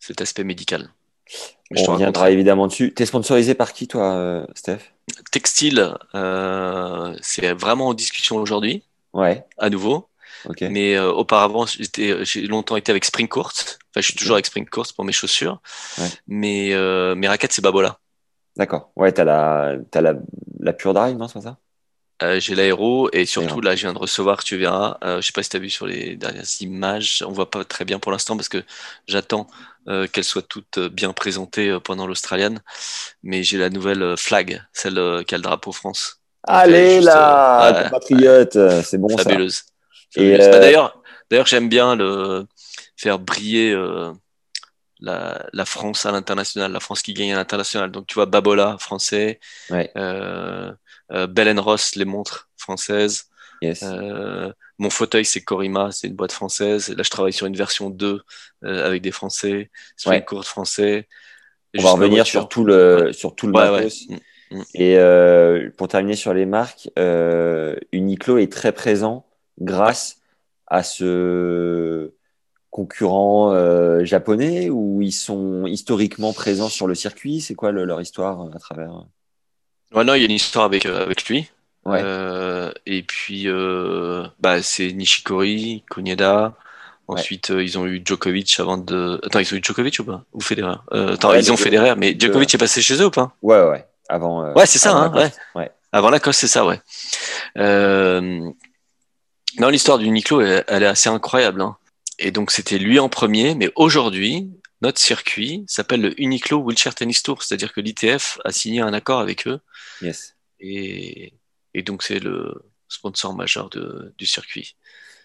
cet aspect médical. Mais je On reviendra évidemment dessus. T'es sponsorisé par qui, toi, euh, Steph? Textile, euh, c'est vraiment en discussion aujourd'hui, Ouais. à nouveau. Ok. Mais euh, auparavant, j'ai longtemps été avec Spring Court. Enfin, je suis toujours avec Spring Court pour mes chaussures. Ouais. Mais euh, mes raquettes, c'est Babola. D'accord. Ouais, t'as la, t'as la, la Pure Drive, non, c'est pas ça? Euh, j'ai l'aéro et surtout là, je viens de recevoir, tu verras. Euh, je sais pas si tu as vu sur les dernières images, on voit pas très bien pour l'instant parce que j'attends euh, qu'elles soient toutes euh, bien présentées pendant l'Australienne. Mais j'ai la nouvelle flag, celle qui a le drapeau France. Allez juste, là, compatriote, c'est bon ça. Fabuleuse. Et, Fabuleuse. Bah, d'ailleurs, d'ailleurs, j'aime bien le faire briller la, la France à l'international, la France qui gagne à l'international. Donc tu vois, Babola, français. Ouais. Euh, Belen Ross, les montres françaises. Yes. Euh, mon fauteuil, c'est Corima, c'est une boîte française. Là, je travaille sur une version 2 euh, avec des Français, sur Ouais. une courte français. On va revenir sur tout le, sur tout le Ouais, matos. Mm, mm. Et euh, pour terminer sur les marques, euh, Uniqlo est très présent grâce à ce concurrent euh, japonais ou ils sont historiquement présents sur le circuit C'est quoi le- leur histoire à travers Ouais, non, il y a une histoire avec, euh, avec lui. Ouais. Euh, et puis, euh, bah, c'est Nishikori, Kunieda. Ensuite, euh, ils ont eu Djokovic avant de. Attends, ils ont eu Djokovic ou pas? Ou Federer? Euh, Attends, Ouais, ils ont Federer, mais Djokovic est passé chez eux ou pas? Ouais, ouais, ouais. Avant. euh, Ouais, c'est ça, avant hein, la ouais. Avant Lacoste, c'est ça, ouais. Euh... Non, l'histoire du Uniqlo, elle, elle est assez incroyable. hein. Et donc, c'était lui en premier, mais aujourd'hui, notre circuit s'appelle le Uniqlo Wheelchair Tennis Tour, c'est-à-dire que l'ITF a signé un accord avec eux. Yes. Et, et donc, c'est le sponsor majeur de, du circuit.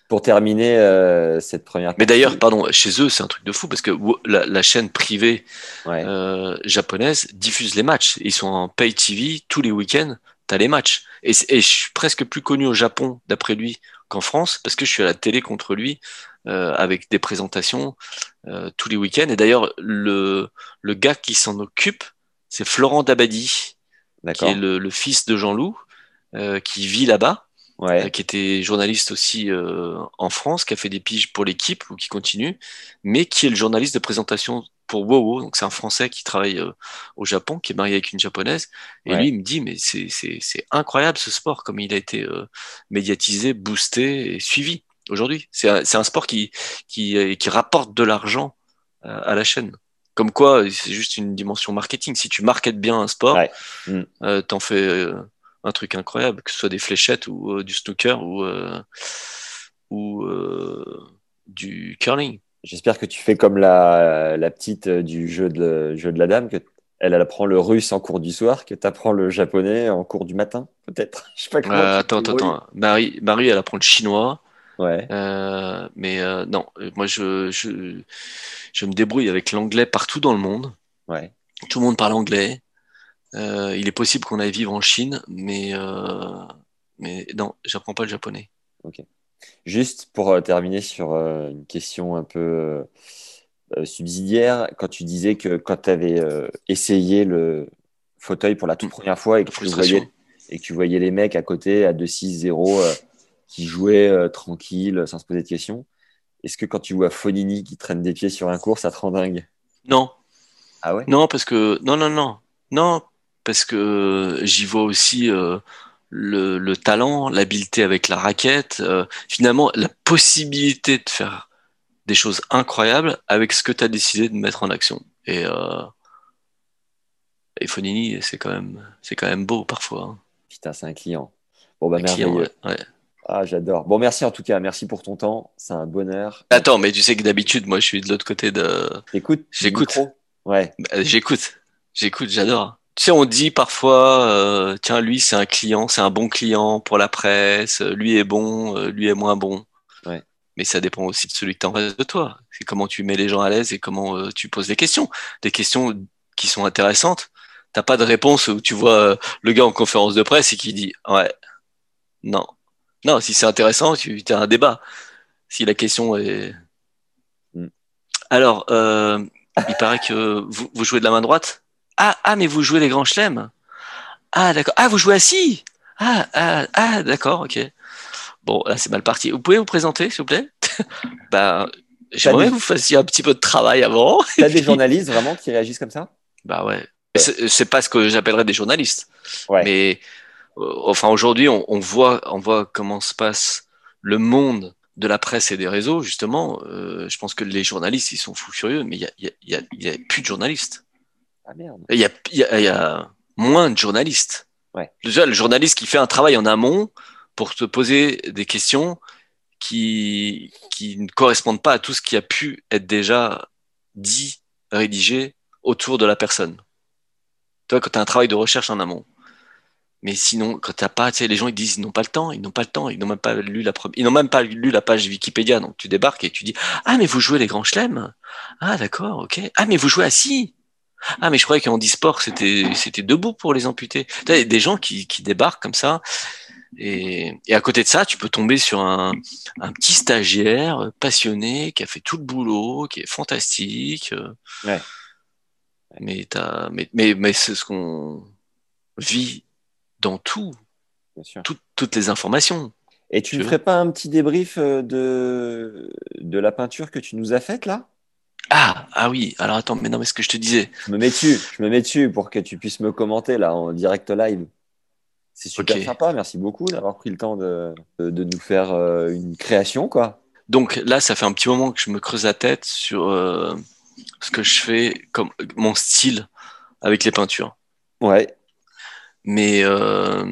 Pour terminer euh, cette première Mais partie- d'ailleurs, pardon, chez eux, c'est un truc de fou parce que la, la chaîne privée Ouais. euh, japonaise diffuse les matchs. Ils sont en pay TV tous les week-ends. T'as les matchs. Et, et je suis presque plus connu au Japon, d'après lui, qu'en France, parce que je suis à la télé contre lui, avec des présentations euh, tous les week-ends. Et d'ailleurs, le, le gars qui s'en occupe, c'est Florent Dabadi, qui est le, le fils de Jean-Loup, euh, qui vit là-bas euh, Ouais. qui était journaliste aussi euh, en France, qui a fait des piges pour l'équipe ou qui continue, mais qui est le journaliste de présentation pour WoWo. Donc c'est un Français qui travaille euh, au Japon, qui est marié avec une japonaise. Et Ouais. lui, il me dit, mais c'est c'est c'est incroyable ce sport, comme il a été euh, médiatisé, boosté et suivi aujourd'hui. C'est un, sport qui qui euh, qui rapporte de l'argent euh, à la chaîne. Comme quoi, c'est juste une dimension marketing. Si tu marketes bien un sport, Ouais. Mm. euh, t'en fais euh, un truc incroyable, que ce soit des fléchettes ou euh, du snooker ou, ou du curling. J'espère que tu fais comme la, la petite du jeu de, jeu de la dame, que elle, elle apprend le russe en cours du soir, que tu apprends le japonais en cours du matin, peut-être. Je sais pas comment. Euh, attends, te attends, attends. Marie, Marie, elle apprend le chinois, Ouais. euh, mais euh, non, moi je, je, je me débrouille avec l'anglais partout dans le monde. Ouais. Tout le monde parle anglais. Euh, il est possible qu'on aille vivre en Chine, mais, euh, mais non, j'apprends pas le japonais. Juste pour euh, terminer sur euh, une question un peu euh, euh, subsidiaire, quand tu disais que quand tu avais euh, essayé le fauteuil pour la toute Mm. première fois et que, tu voyais, et que tu voyais les mecs à côté à 2-6-0 euh, qui jouaient euh, tranquille, sans se poser de questions, est-ce que quand tu vois Fonini qui traîne des pieds sur un cours, ça te rend dingue? Non, Ah ouais? Non, parce que non, non, non, non, parce que j'y vois aussi euh, le, le talent, l'habileté avec la raquette, euh, finalement la possibilité de faire des choses incroyables avec ce que tu as décidé de mettre en action. Et, et Fonini, c'est quand même, c'est quand même beau parfois. hein. Putain, c'est un client. Bon, bah merveilleux. ouais, ouais. Ah, j'adore. Bon, merci en tout cas. Merci pour ton temps. C'est un bonheur. Attends, mais tu sais que d'habitude, moi, je suis de l'autre côté de. Écoute, J'écoute. Ouais. Bah, J'écoute, j'écoute, j'adore. Tu sais, on dit parfois, euh, tiens, lui, c'est un client, c'est un bon client pour la presse, euh, lui est bon, euh, lui est moins bon. Ouais. Mais ça dépend aussi de celui que tu en face de toi. C'est comment tu mets les gens à l'aise et comment euh, tu poses des questions. Des questions qui sont intéressantes. T'as pas de réponse où tu vois le gars en conférence de presse et qui dit, ouais, non. Non, si c'est intéressant, tu as un débat. Si la question est... Mm. Alors, euh, il paraît que vous, vous jouez de la main droite ah, ah, mais vous jouez les grands chelems Ah, d'accord. Ah, vous jouez assis Ah, ah, ah d'accord, ok. Bon, là, c'est mal parti. Vous pouvez vous présenter, s'il vous plaît? Bah, j'aimerais que vous fassiez un petit peu de travail avant. T'as des journalistes vraiment qui réagissent comme ça? Bah ouais. C'est c'est pas ce que j'appellerais des journalistes. Ouais. Mais enfin aujourd'hui, on, on voit, on voit comment se passe le monde de la presse et des réseaux. Justement, euh, je pense que les journalistes, ils sont fous furieux, mais il y a, y, a, y, a, y a plus de journalistes. Ah merde. Il y a, il y a, il y a moins de journalistes. Ouais. Déjà, le journaliste qui fait un travail en amont pour te poser des questions qui, qui ne correspondent pas à tout ce qui a pu être déjà dit, rédigé autour de la personne. Toi, quand tu as un travail de recherche en amont. Mais sinon, quand t'as pas, tu sais, les gens ils disent ils n'ont pas le temps, ils n'ont pas le temps, ils n'ont même pas lu la ils n'ont même pas lu la page Wikipédia, donc tu débarques et tu dis ah mais vous jouez les grands chelems, ah d'accord, ok, ah mais vous jouez assis, ah mais je croyais qu'en e-sport c'était c'était debout pour les amputés. T'as des gens qui, qui débarquent comme ça et, et à côté de ça tu peux tomber sur un, un petit stagiaire passionné qui a fait tout le boulot, qui est fantastique. Ouais. Mais t'as mais mais mais c'est ce qu'on vit dans tout, Bien sûr. tout- toutes les informations. Et tu ne ferais pas un petit débrief euh, de, de la peinture que tu nous as faite là? Ah, ah oui, alors attends, mais non, mais ce que je te disais. Je me mets dessus, je me mets dessus pour que tu puisses me commenter là en direct live. C'est super Ok. sympa, merci beaucoup d'avoir pris le temps de, de, de nous faire euh, une création quoi. Donc là, ça fait un petit moment que je me creuse la tête sur euh, ce que je fais, comme mon style avec les peintures. Ouais, Mais euh,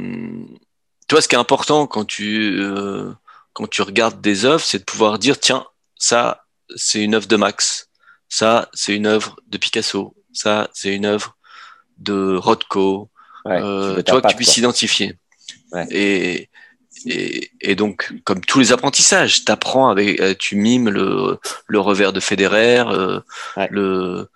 tu vois, ce qui est important quand tu, euh, quand tu regardes des œuvres, c'est de pouvoir dire, tiens, ça, c'est une œuvre de Max. ça, c'est une œuvre de Picasso. Ça, c'est une œuvre de Rothko. Ouais, Euh, tu vois que tu puisses s'identifier. Ouais. Et, et, et donc, comme tous les apprentissages, t'apprends avec, euh, tu mimes le, le revers de Federer, euh, Ouais. le,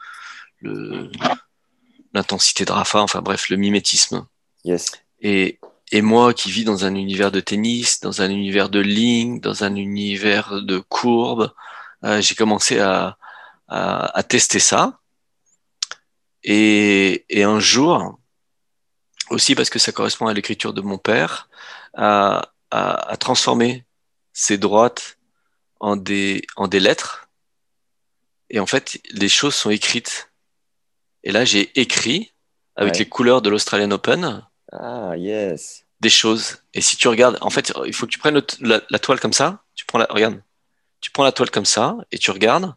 l'intensité de Rafa, enfin bref, le mimétisme. Yes. Et, et moi qui vis dans un univers de tennis, dans un univers de ligne, dans un univers de courbes, euh, j'ai commencé à, à, à tester ça. Et, et un jour, aussi parce que ça correspond à l'écriture de mon père, à, à, transformer ces droites en des, en des lettres. Et en fait, les choses sont écrites. Et là, j'ai écrit avec Ouais. les couleurs de l'Australian Open Ah, yes. des choses. Et si tu regardes, en fait, il faut que tu prennes la, la toile comme ça. Tu prends la, regarde, tu prends la toile comme ça et tu regardes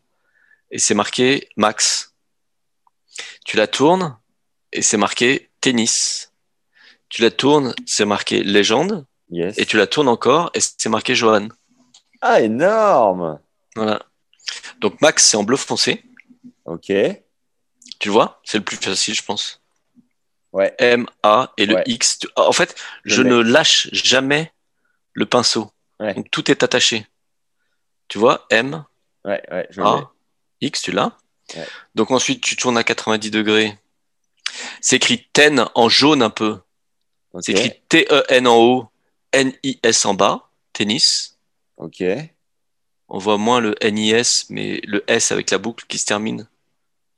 et c'est marqué Max. Tu la tournes et c'est marqué tennis. Tu la tournes, c'est marqué légende Yes. et tu la tournes encore et c'est marqué Johan. Ah, énorme. Voilà. Donc Max, c'est en bleu foncé. Ok. Tu le vois? C'est le plus facile, je pense. Ouais. M, A et le Ouais. X. En fait, Je ne lâche jamais le pinceau. Ouais. Donc tout est attaché. Tu vois, M, je. A, X, tu l'as. Donc ensuite, tu tournes à 90 degrés. C'est écrit TEN en jaune un peu. C'est écrit T-E-N en haut, N-I-S en bas, tennis. Ok. On voit moins le N-I-S, mais le S avec la boucle qui se termine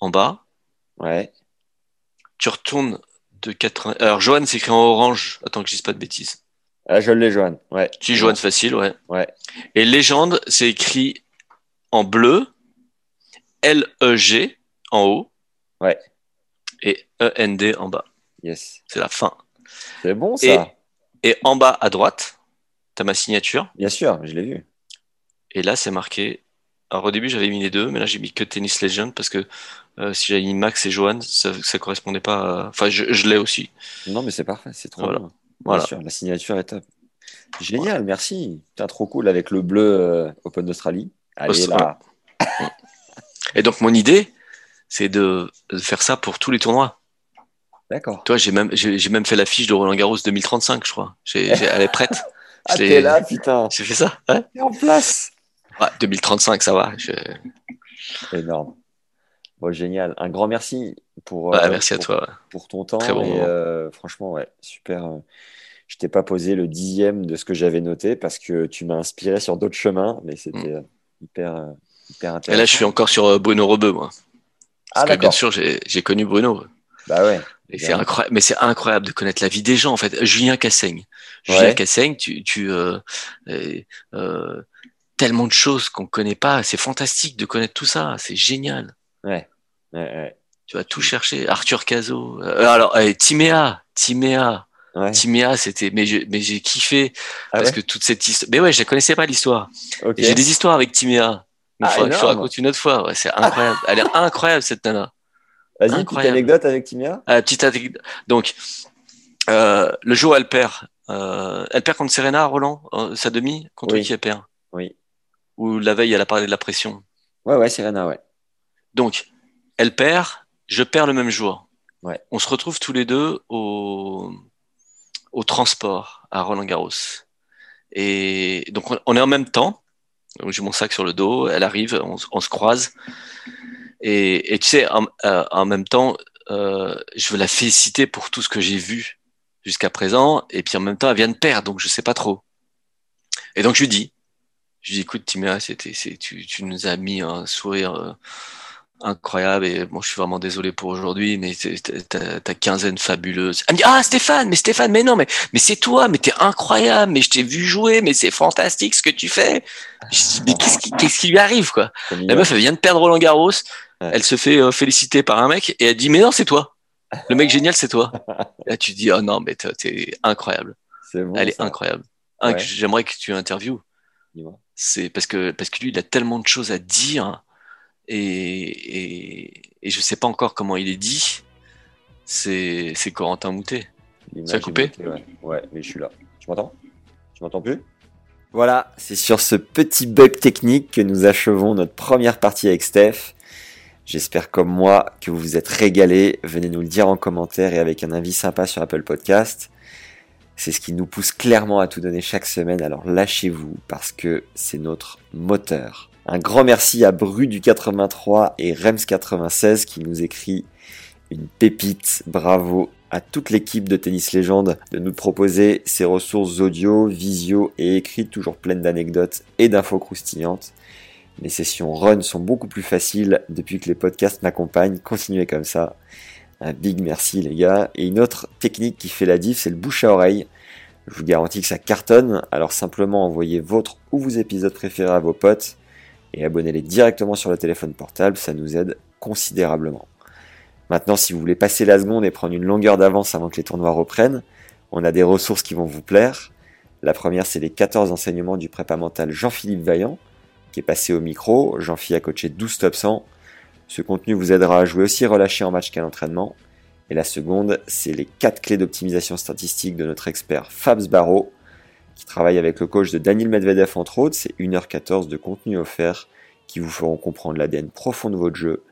en bas. Ouais. Tu retournes de 80. Alors, Johan, c'est écrit en orange. Attends que je dise pas de bêtises. Ah, je l'ai, Joanne. Ouais. Si, Johan, facile, ouais. Ouais. Et légende, c'est écrit en bleu, L-E-G en haut. Ouais. Et E-N-D en bas. Yes. C'est la fin. C'est bon, ça. Et, et en bas à droite, tu as ma signature. Bien sûr, je l'ai vu. Et là, c'est marqué. Alors, au début, j'avais mis les deux, mais là, j'ai mis que Tennis Legend parce que euh, si j'avais mis Max et Johan, ça, ça correspondait pas à... Enfin, je, je l'ai aussi. Non, mais c'est parfait, c'est trop Voilà. bien. Voilà. sûr, la signature est top. Génial, merci. Putain, trop cool avec le bleu euh, Open d'Australie. Allez, là. Et donc, mon idée, c'est de, faire ça pour tous les tournois. D'accord. Toi, j'ai même, j'ai même fait l'affiche de Roland Garros 2035, je crois. Elle est prête. Ah, t'es là, putain. J'ai fait ça. Ouais. En place. Ouais, 2035, ça va. Je- Énorme. Bon, génial. Un grand merci pour, Ouais, euh, merci à toi. pour ton temps. Très bon et euh, franchement, ouais, super. euh, Je t'ai pas posé le dixième de ce que j'avais noté parce que tu m'as inspiré sur d'autres chemins, mais c'était euh, hyper, hyper Mm. Et intéressant. là, je suis encore sur Bruno Rebeu, moi. Ah, Parce que bien sûr, j'ai connu Bruno. Bah ouais. Et incroyable, mais c'est incroyable de connaître la vie des gens en fait. Julien Cassaigne, Julien. Cassaigne, tu, tu euh, euh, euh, tellement de choses qu'on connaît pas. C'est fantastique de connaître tout ça. C'est génial. Ouais. Ouais, ouais. Tu vas tout chercher. Arthur Cazot. Euh, alors euh, Timéa, Timéa, Ouais. Timéa, c'était. Mais mais j'ai kiffé Ah parce que toute cette histoire. Mais ouais, je la connaissais pas l'histoire. J'ai des histoires avec Timéa. Il Ah, faudra que je te énorme. raconte une autre fois. Ouais, c'est incroyable. Elle est incroyable cette nana. Vas-y, petite anecdote avec Timia. Ah, petite anecdote. Donc, euh, le jour où elle perd, euh, elle perd contre Serena, Roland, sa demi, contre Oui. qui elle perd? Oui. Ou la veille, elle a parlé de la pression. Ouais, ouais, Serena, ouais. Donc, elle perd, je perds le même jour. Ouais. On se retrouve tous les deux au, au transport à Roland Garros. Et donc, on, est en même temps. Donc, J'ai mon sac sur le dos, elle arrive, on, se- on se croise. Et, et tu sais, en, euh, en même temps, euh, je veux la féliciter pour tout ce que j'ai vu jusqu'à présent. Et puis en même temps, elle vient de perdre, donc je sais pas trop. Et donc je lui dis, je lui dis, écoute, Timéa, c'était, c'est, tu, tu nous as mis un sourire euh, incroyable et bon, je suis vraiment désolé pour aujourd'hui, mais ta, quinzaine fabuleuse. Elle me dit, ah Stéphane, mais Stéphane, mais non, mais, mais c'est toi, mais t'es incroyable, mais je t'ai vu jouer, mais c'est fantastique ce que tu fais. Je dis, mais qu'est-ce qui, qu'est-ce qui lui arrive, quoi? La meuf, elle vient de perdre Roland Garros. Ouais. Elle se fait euh, féliciter par un mec et elle dit, mais non, c'est toi. Le mec génial, c'est toi. Là, tu dis, oh non, mais t'es- t'es incroyable. C'est bon. Elle est ça. incroyable. Ouais. j'aimerais que tu interviewes. C'est parce que, parce que lui, il a tellement de choses à dire et, et, et je sais pas encore comment il est dit. C'est, c'est Corentin Moutet. Ça a coupé ouais, mais je suis là. Tu m'entends? Tu m'entends plus? Voilà, c'est sur ce petit bug technique que nous achevons notre première partie avec Steph. J'espère comme moi que vous vous êtes régalés. Venez nous le dire en commentaire et avec un avis sympa sur Apple Podcast. C'est ce qui nous pousse clairement à tout donner chaque semaine, alors lâchez-vous parce que c'est notre moteur. Un grand merci à Bru du 83 et Rems 96 qui nous écrit une pépite. Bravo à toute l'équipe de Tennis Légende de nous proposer ces ressources audio, visio et écrites toujours pleines d'anecdotes et d'infos croustillantes. Les sessions run sont beaucoup plus faciles depuis que les podcasts m'accompagnent. Continuez comme ça. Un big merci les gars. Et une autre technique qui fait la diff, c'est le bouche à oreille. Je vous garantis que ça cartonne, alors simplement envoyez votre ou vos épisodes préférés à vos potes et abonnez-les directement sur le téléphone portable, ça nous aide considérablement. Maintenant, si vous voulez passer la seconde et prendre une longueur d'avance avant que les tournois reprennent, on a des ressources qui vont vous plaire. La première, c'est les 14 enseignements du prépa mental Jean-Philippe Vaillant, qui est passé au micro. Jean-Philippe a coaché 12 top 100. Ce contenu vous aidera à jouer aussi relâché en match qu'à l'entraînement. Et la seconde, c'est les 4 clés d'optimisation statistique de notre expert Fabs Barreau, qui travaille avec le coach de Daniel Medvedev entre autres. C'est 1h14 de contenu offert qui vous feront comprendre l'ADN profond de votre jeu.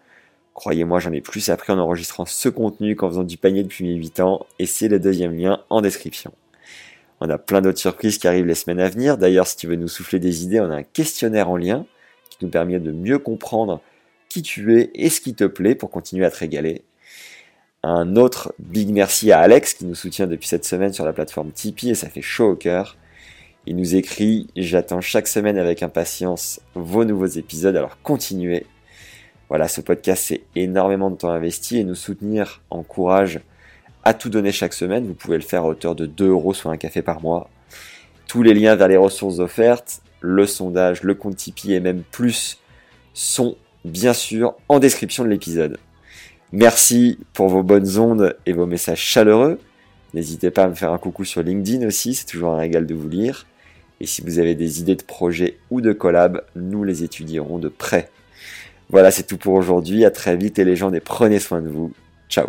Croyez-moi, j'en ai plus appris en enregistrant ce contenu qu'en faisant du panier depuis mes 8 ans, et c'est le deuxième lien en description. On a plein d'autres surprises qui arrivent les semaines à venir. D'ailleurs, si tu veux nous souffler des idées, on a un questionnaire en lien qui nous permet de mieux comprendre qui tu es et ce qui te plaît pour continuer à te régaler. Un autre big merci à Alex qui nous soutient depuis cette semaine sur la plateforme Tipeee et ça fait chaud au cœur. Il nous écrit J'attends chaque semaine avec impatience vos nouveaux épisodes, alors continuez. Voilà, ce podcast c'est énormément de temps investi et nous soutenir encourage à tout donner chaque semaine. Vous pouvez le faire à hauteur de 2 euros sur un café par mois. Tous les liens vers les ressources offertes, le sondage, le compte Tipeee et même plus sont bien sûr en description de l'épisode. Merci pour vos bonnes ondes et vos messages chaleureux. N'hésitez pas à me faire un coucou sur LinkedIn aussi, c'est toujours un régal de vous lire. Et si vous avez des idées de projets ou de collab, nous les étudierons de près. Voilà, c'est tout pour aujourd'hui. À très vite et les gens, et prenez soin de vous. Ciao.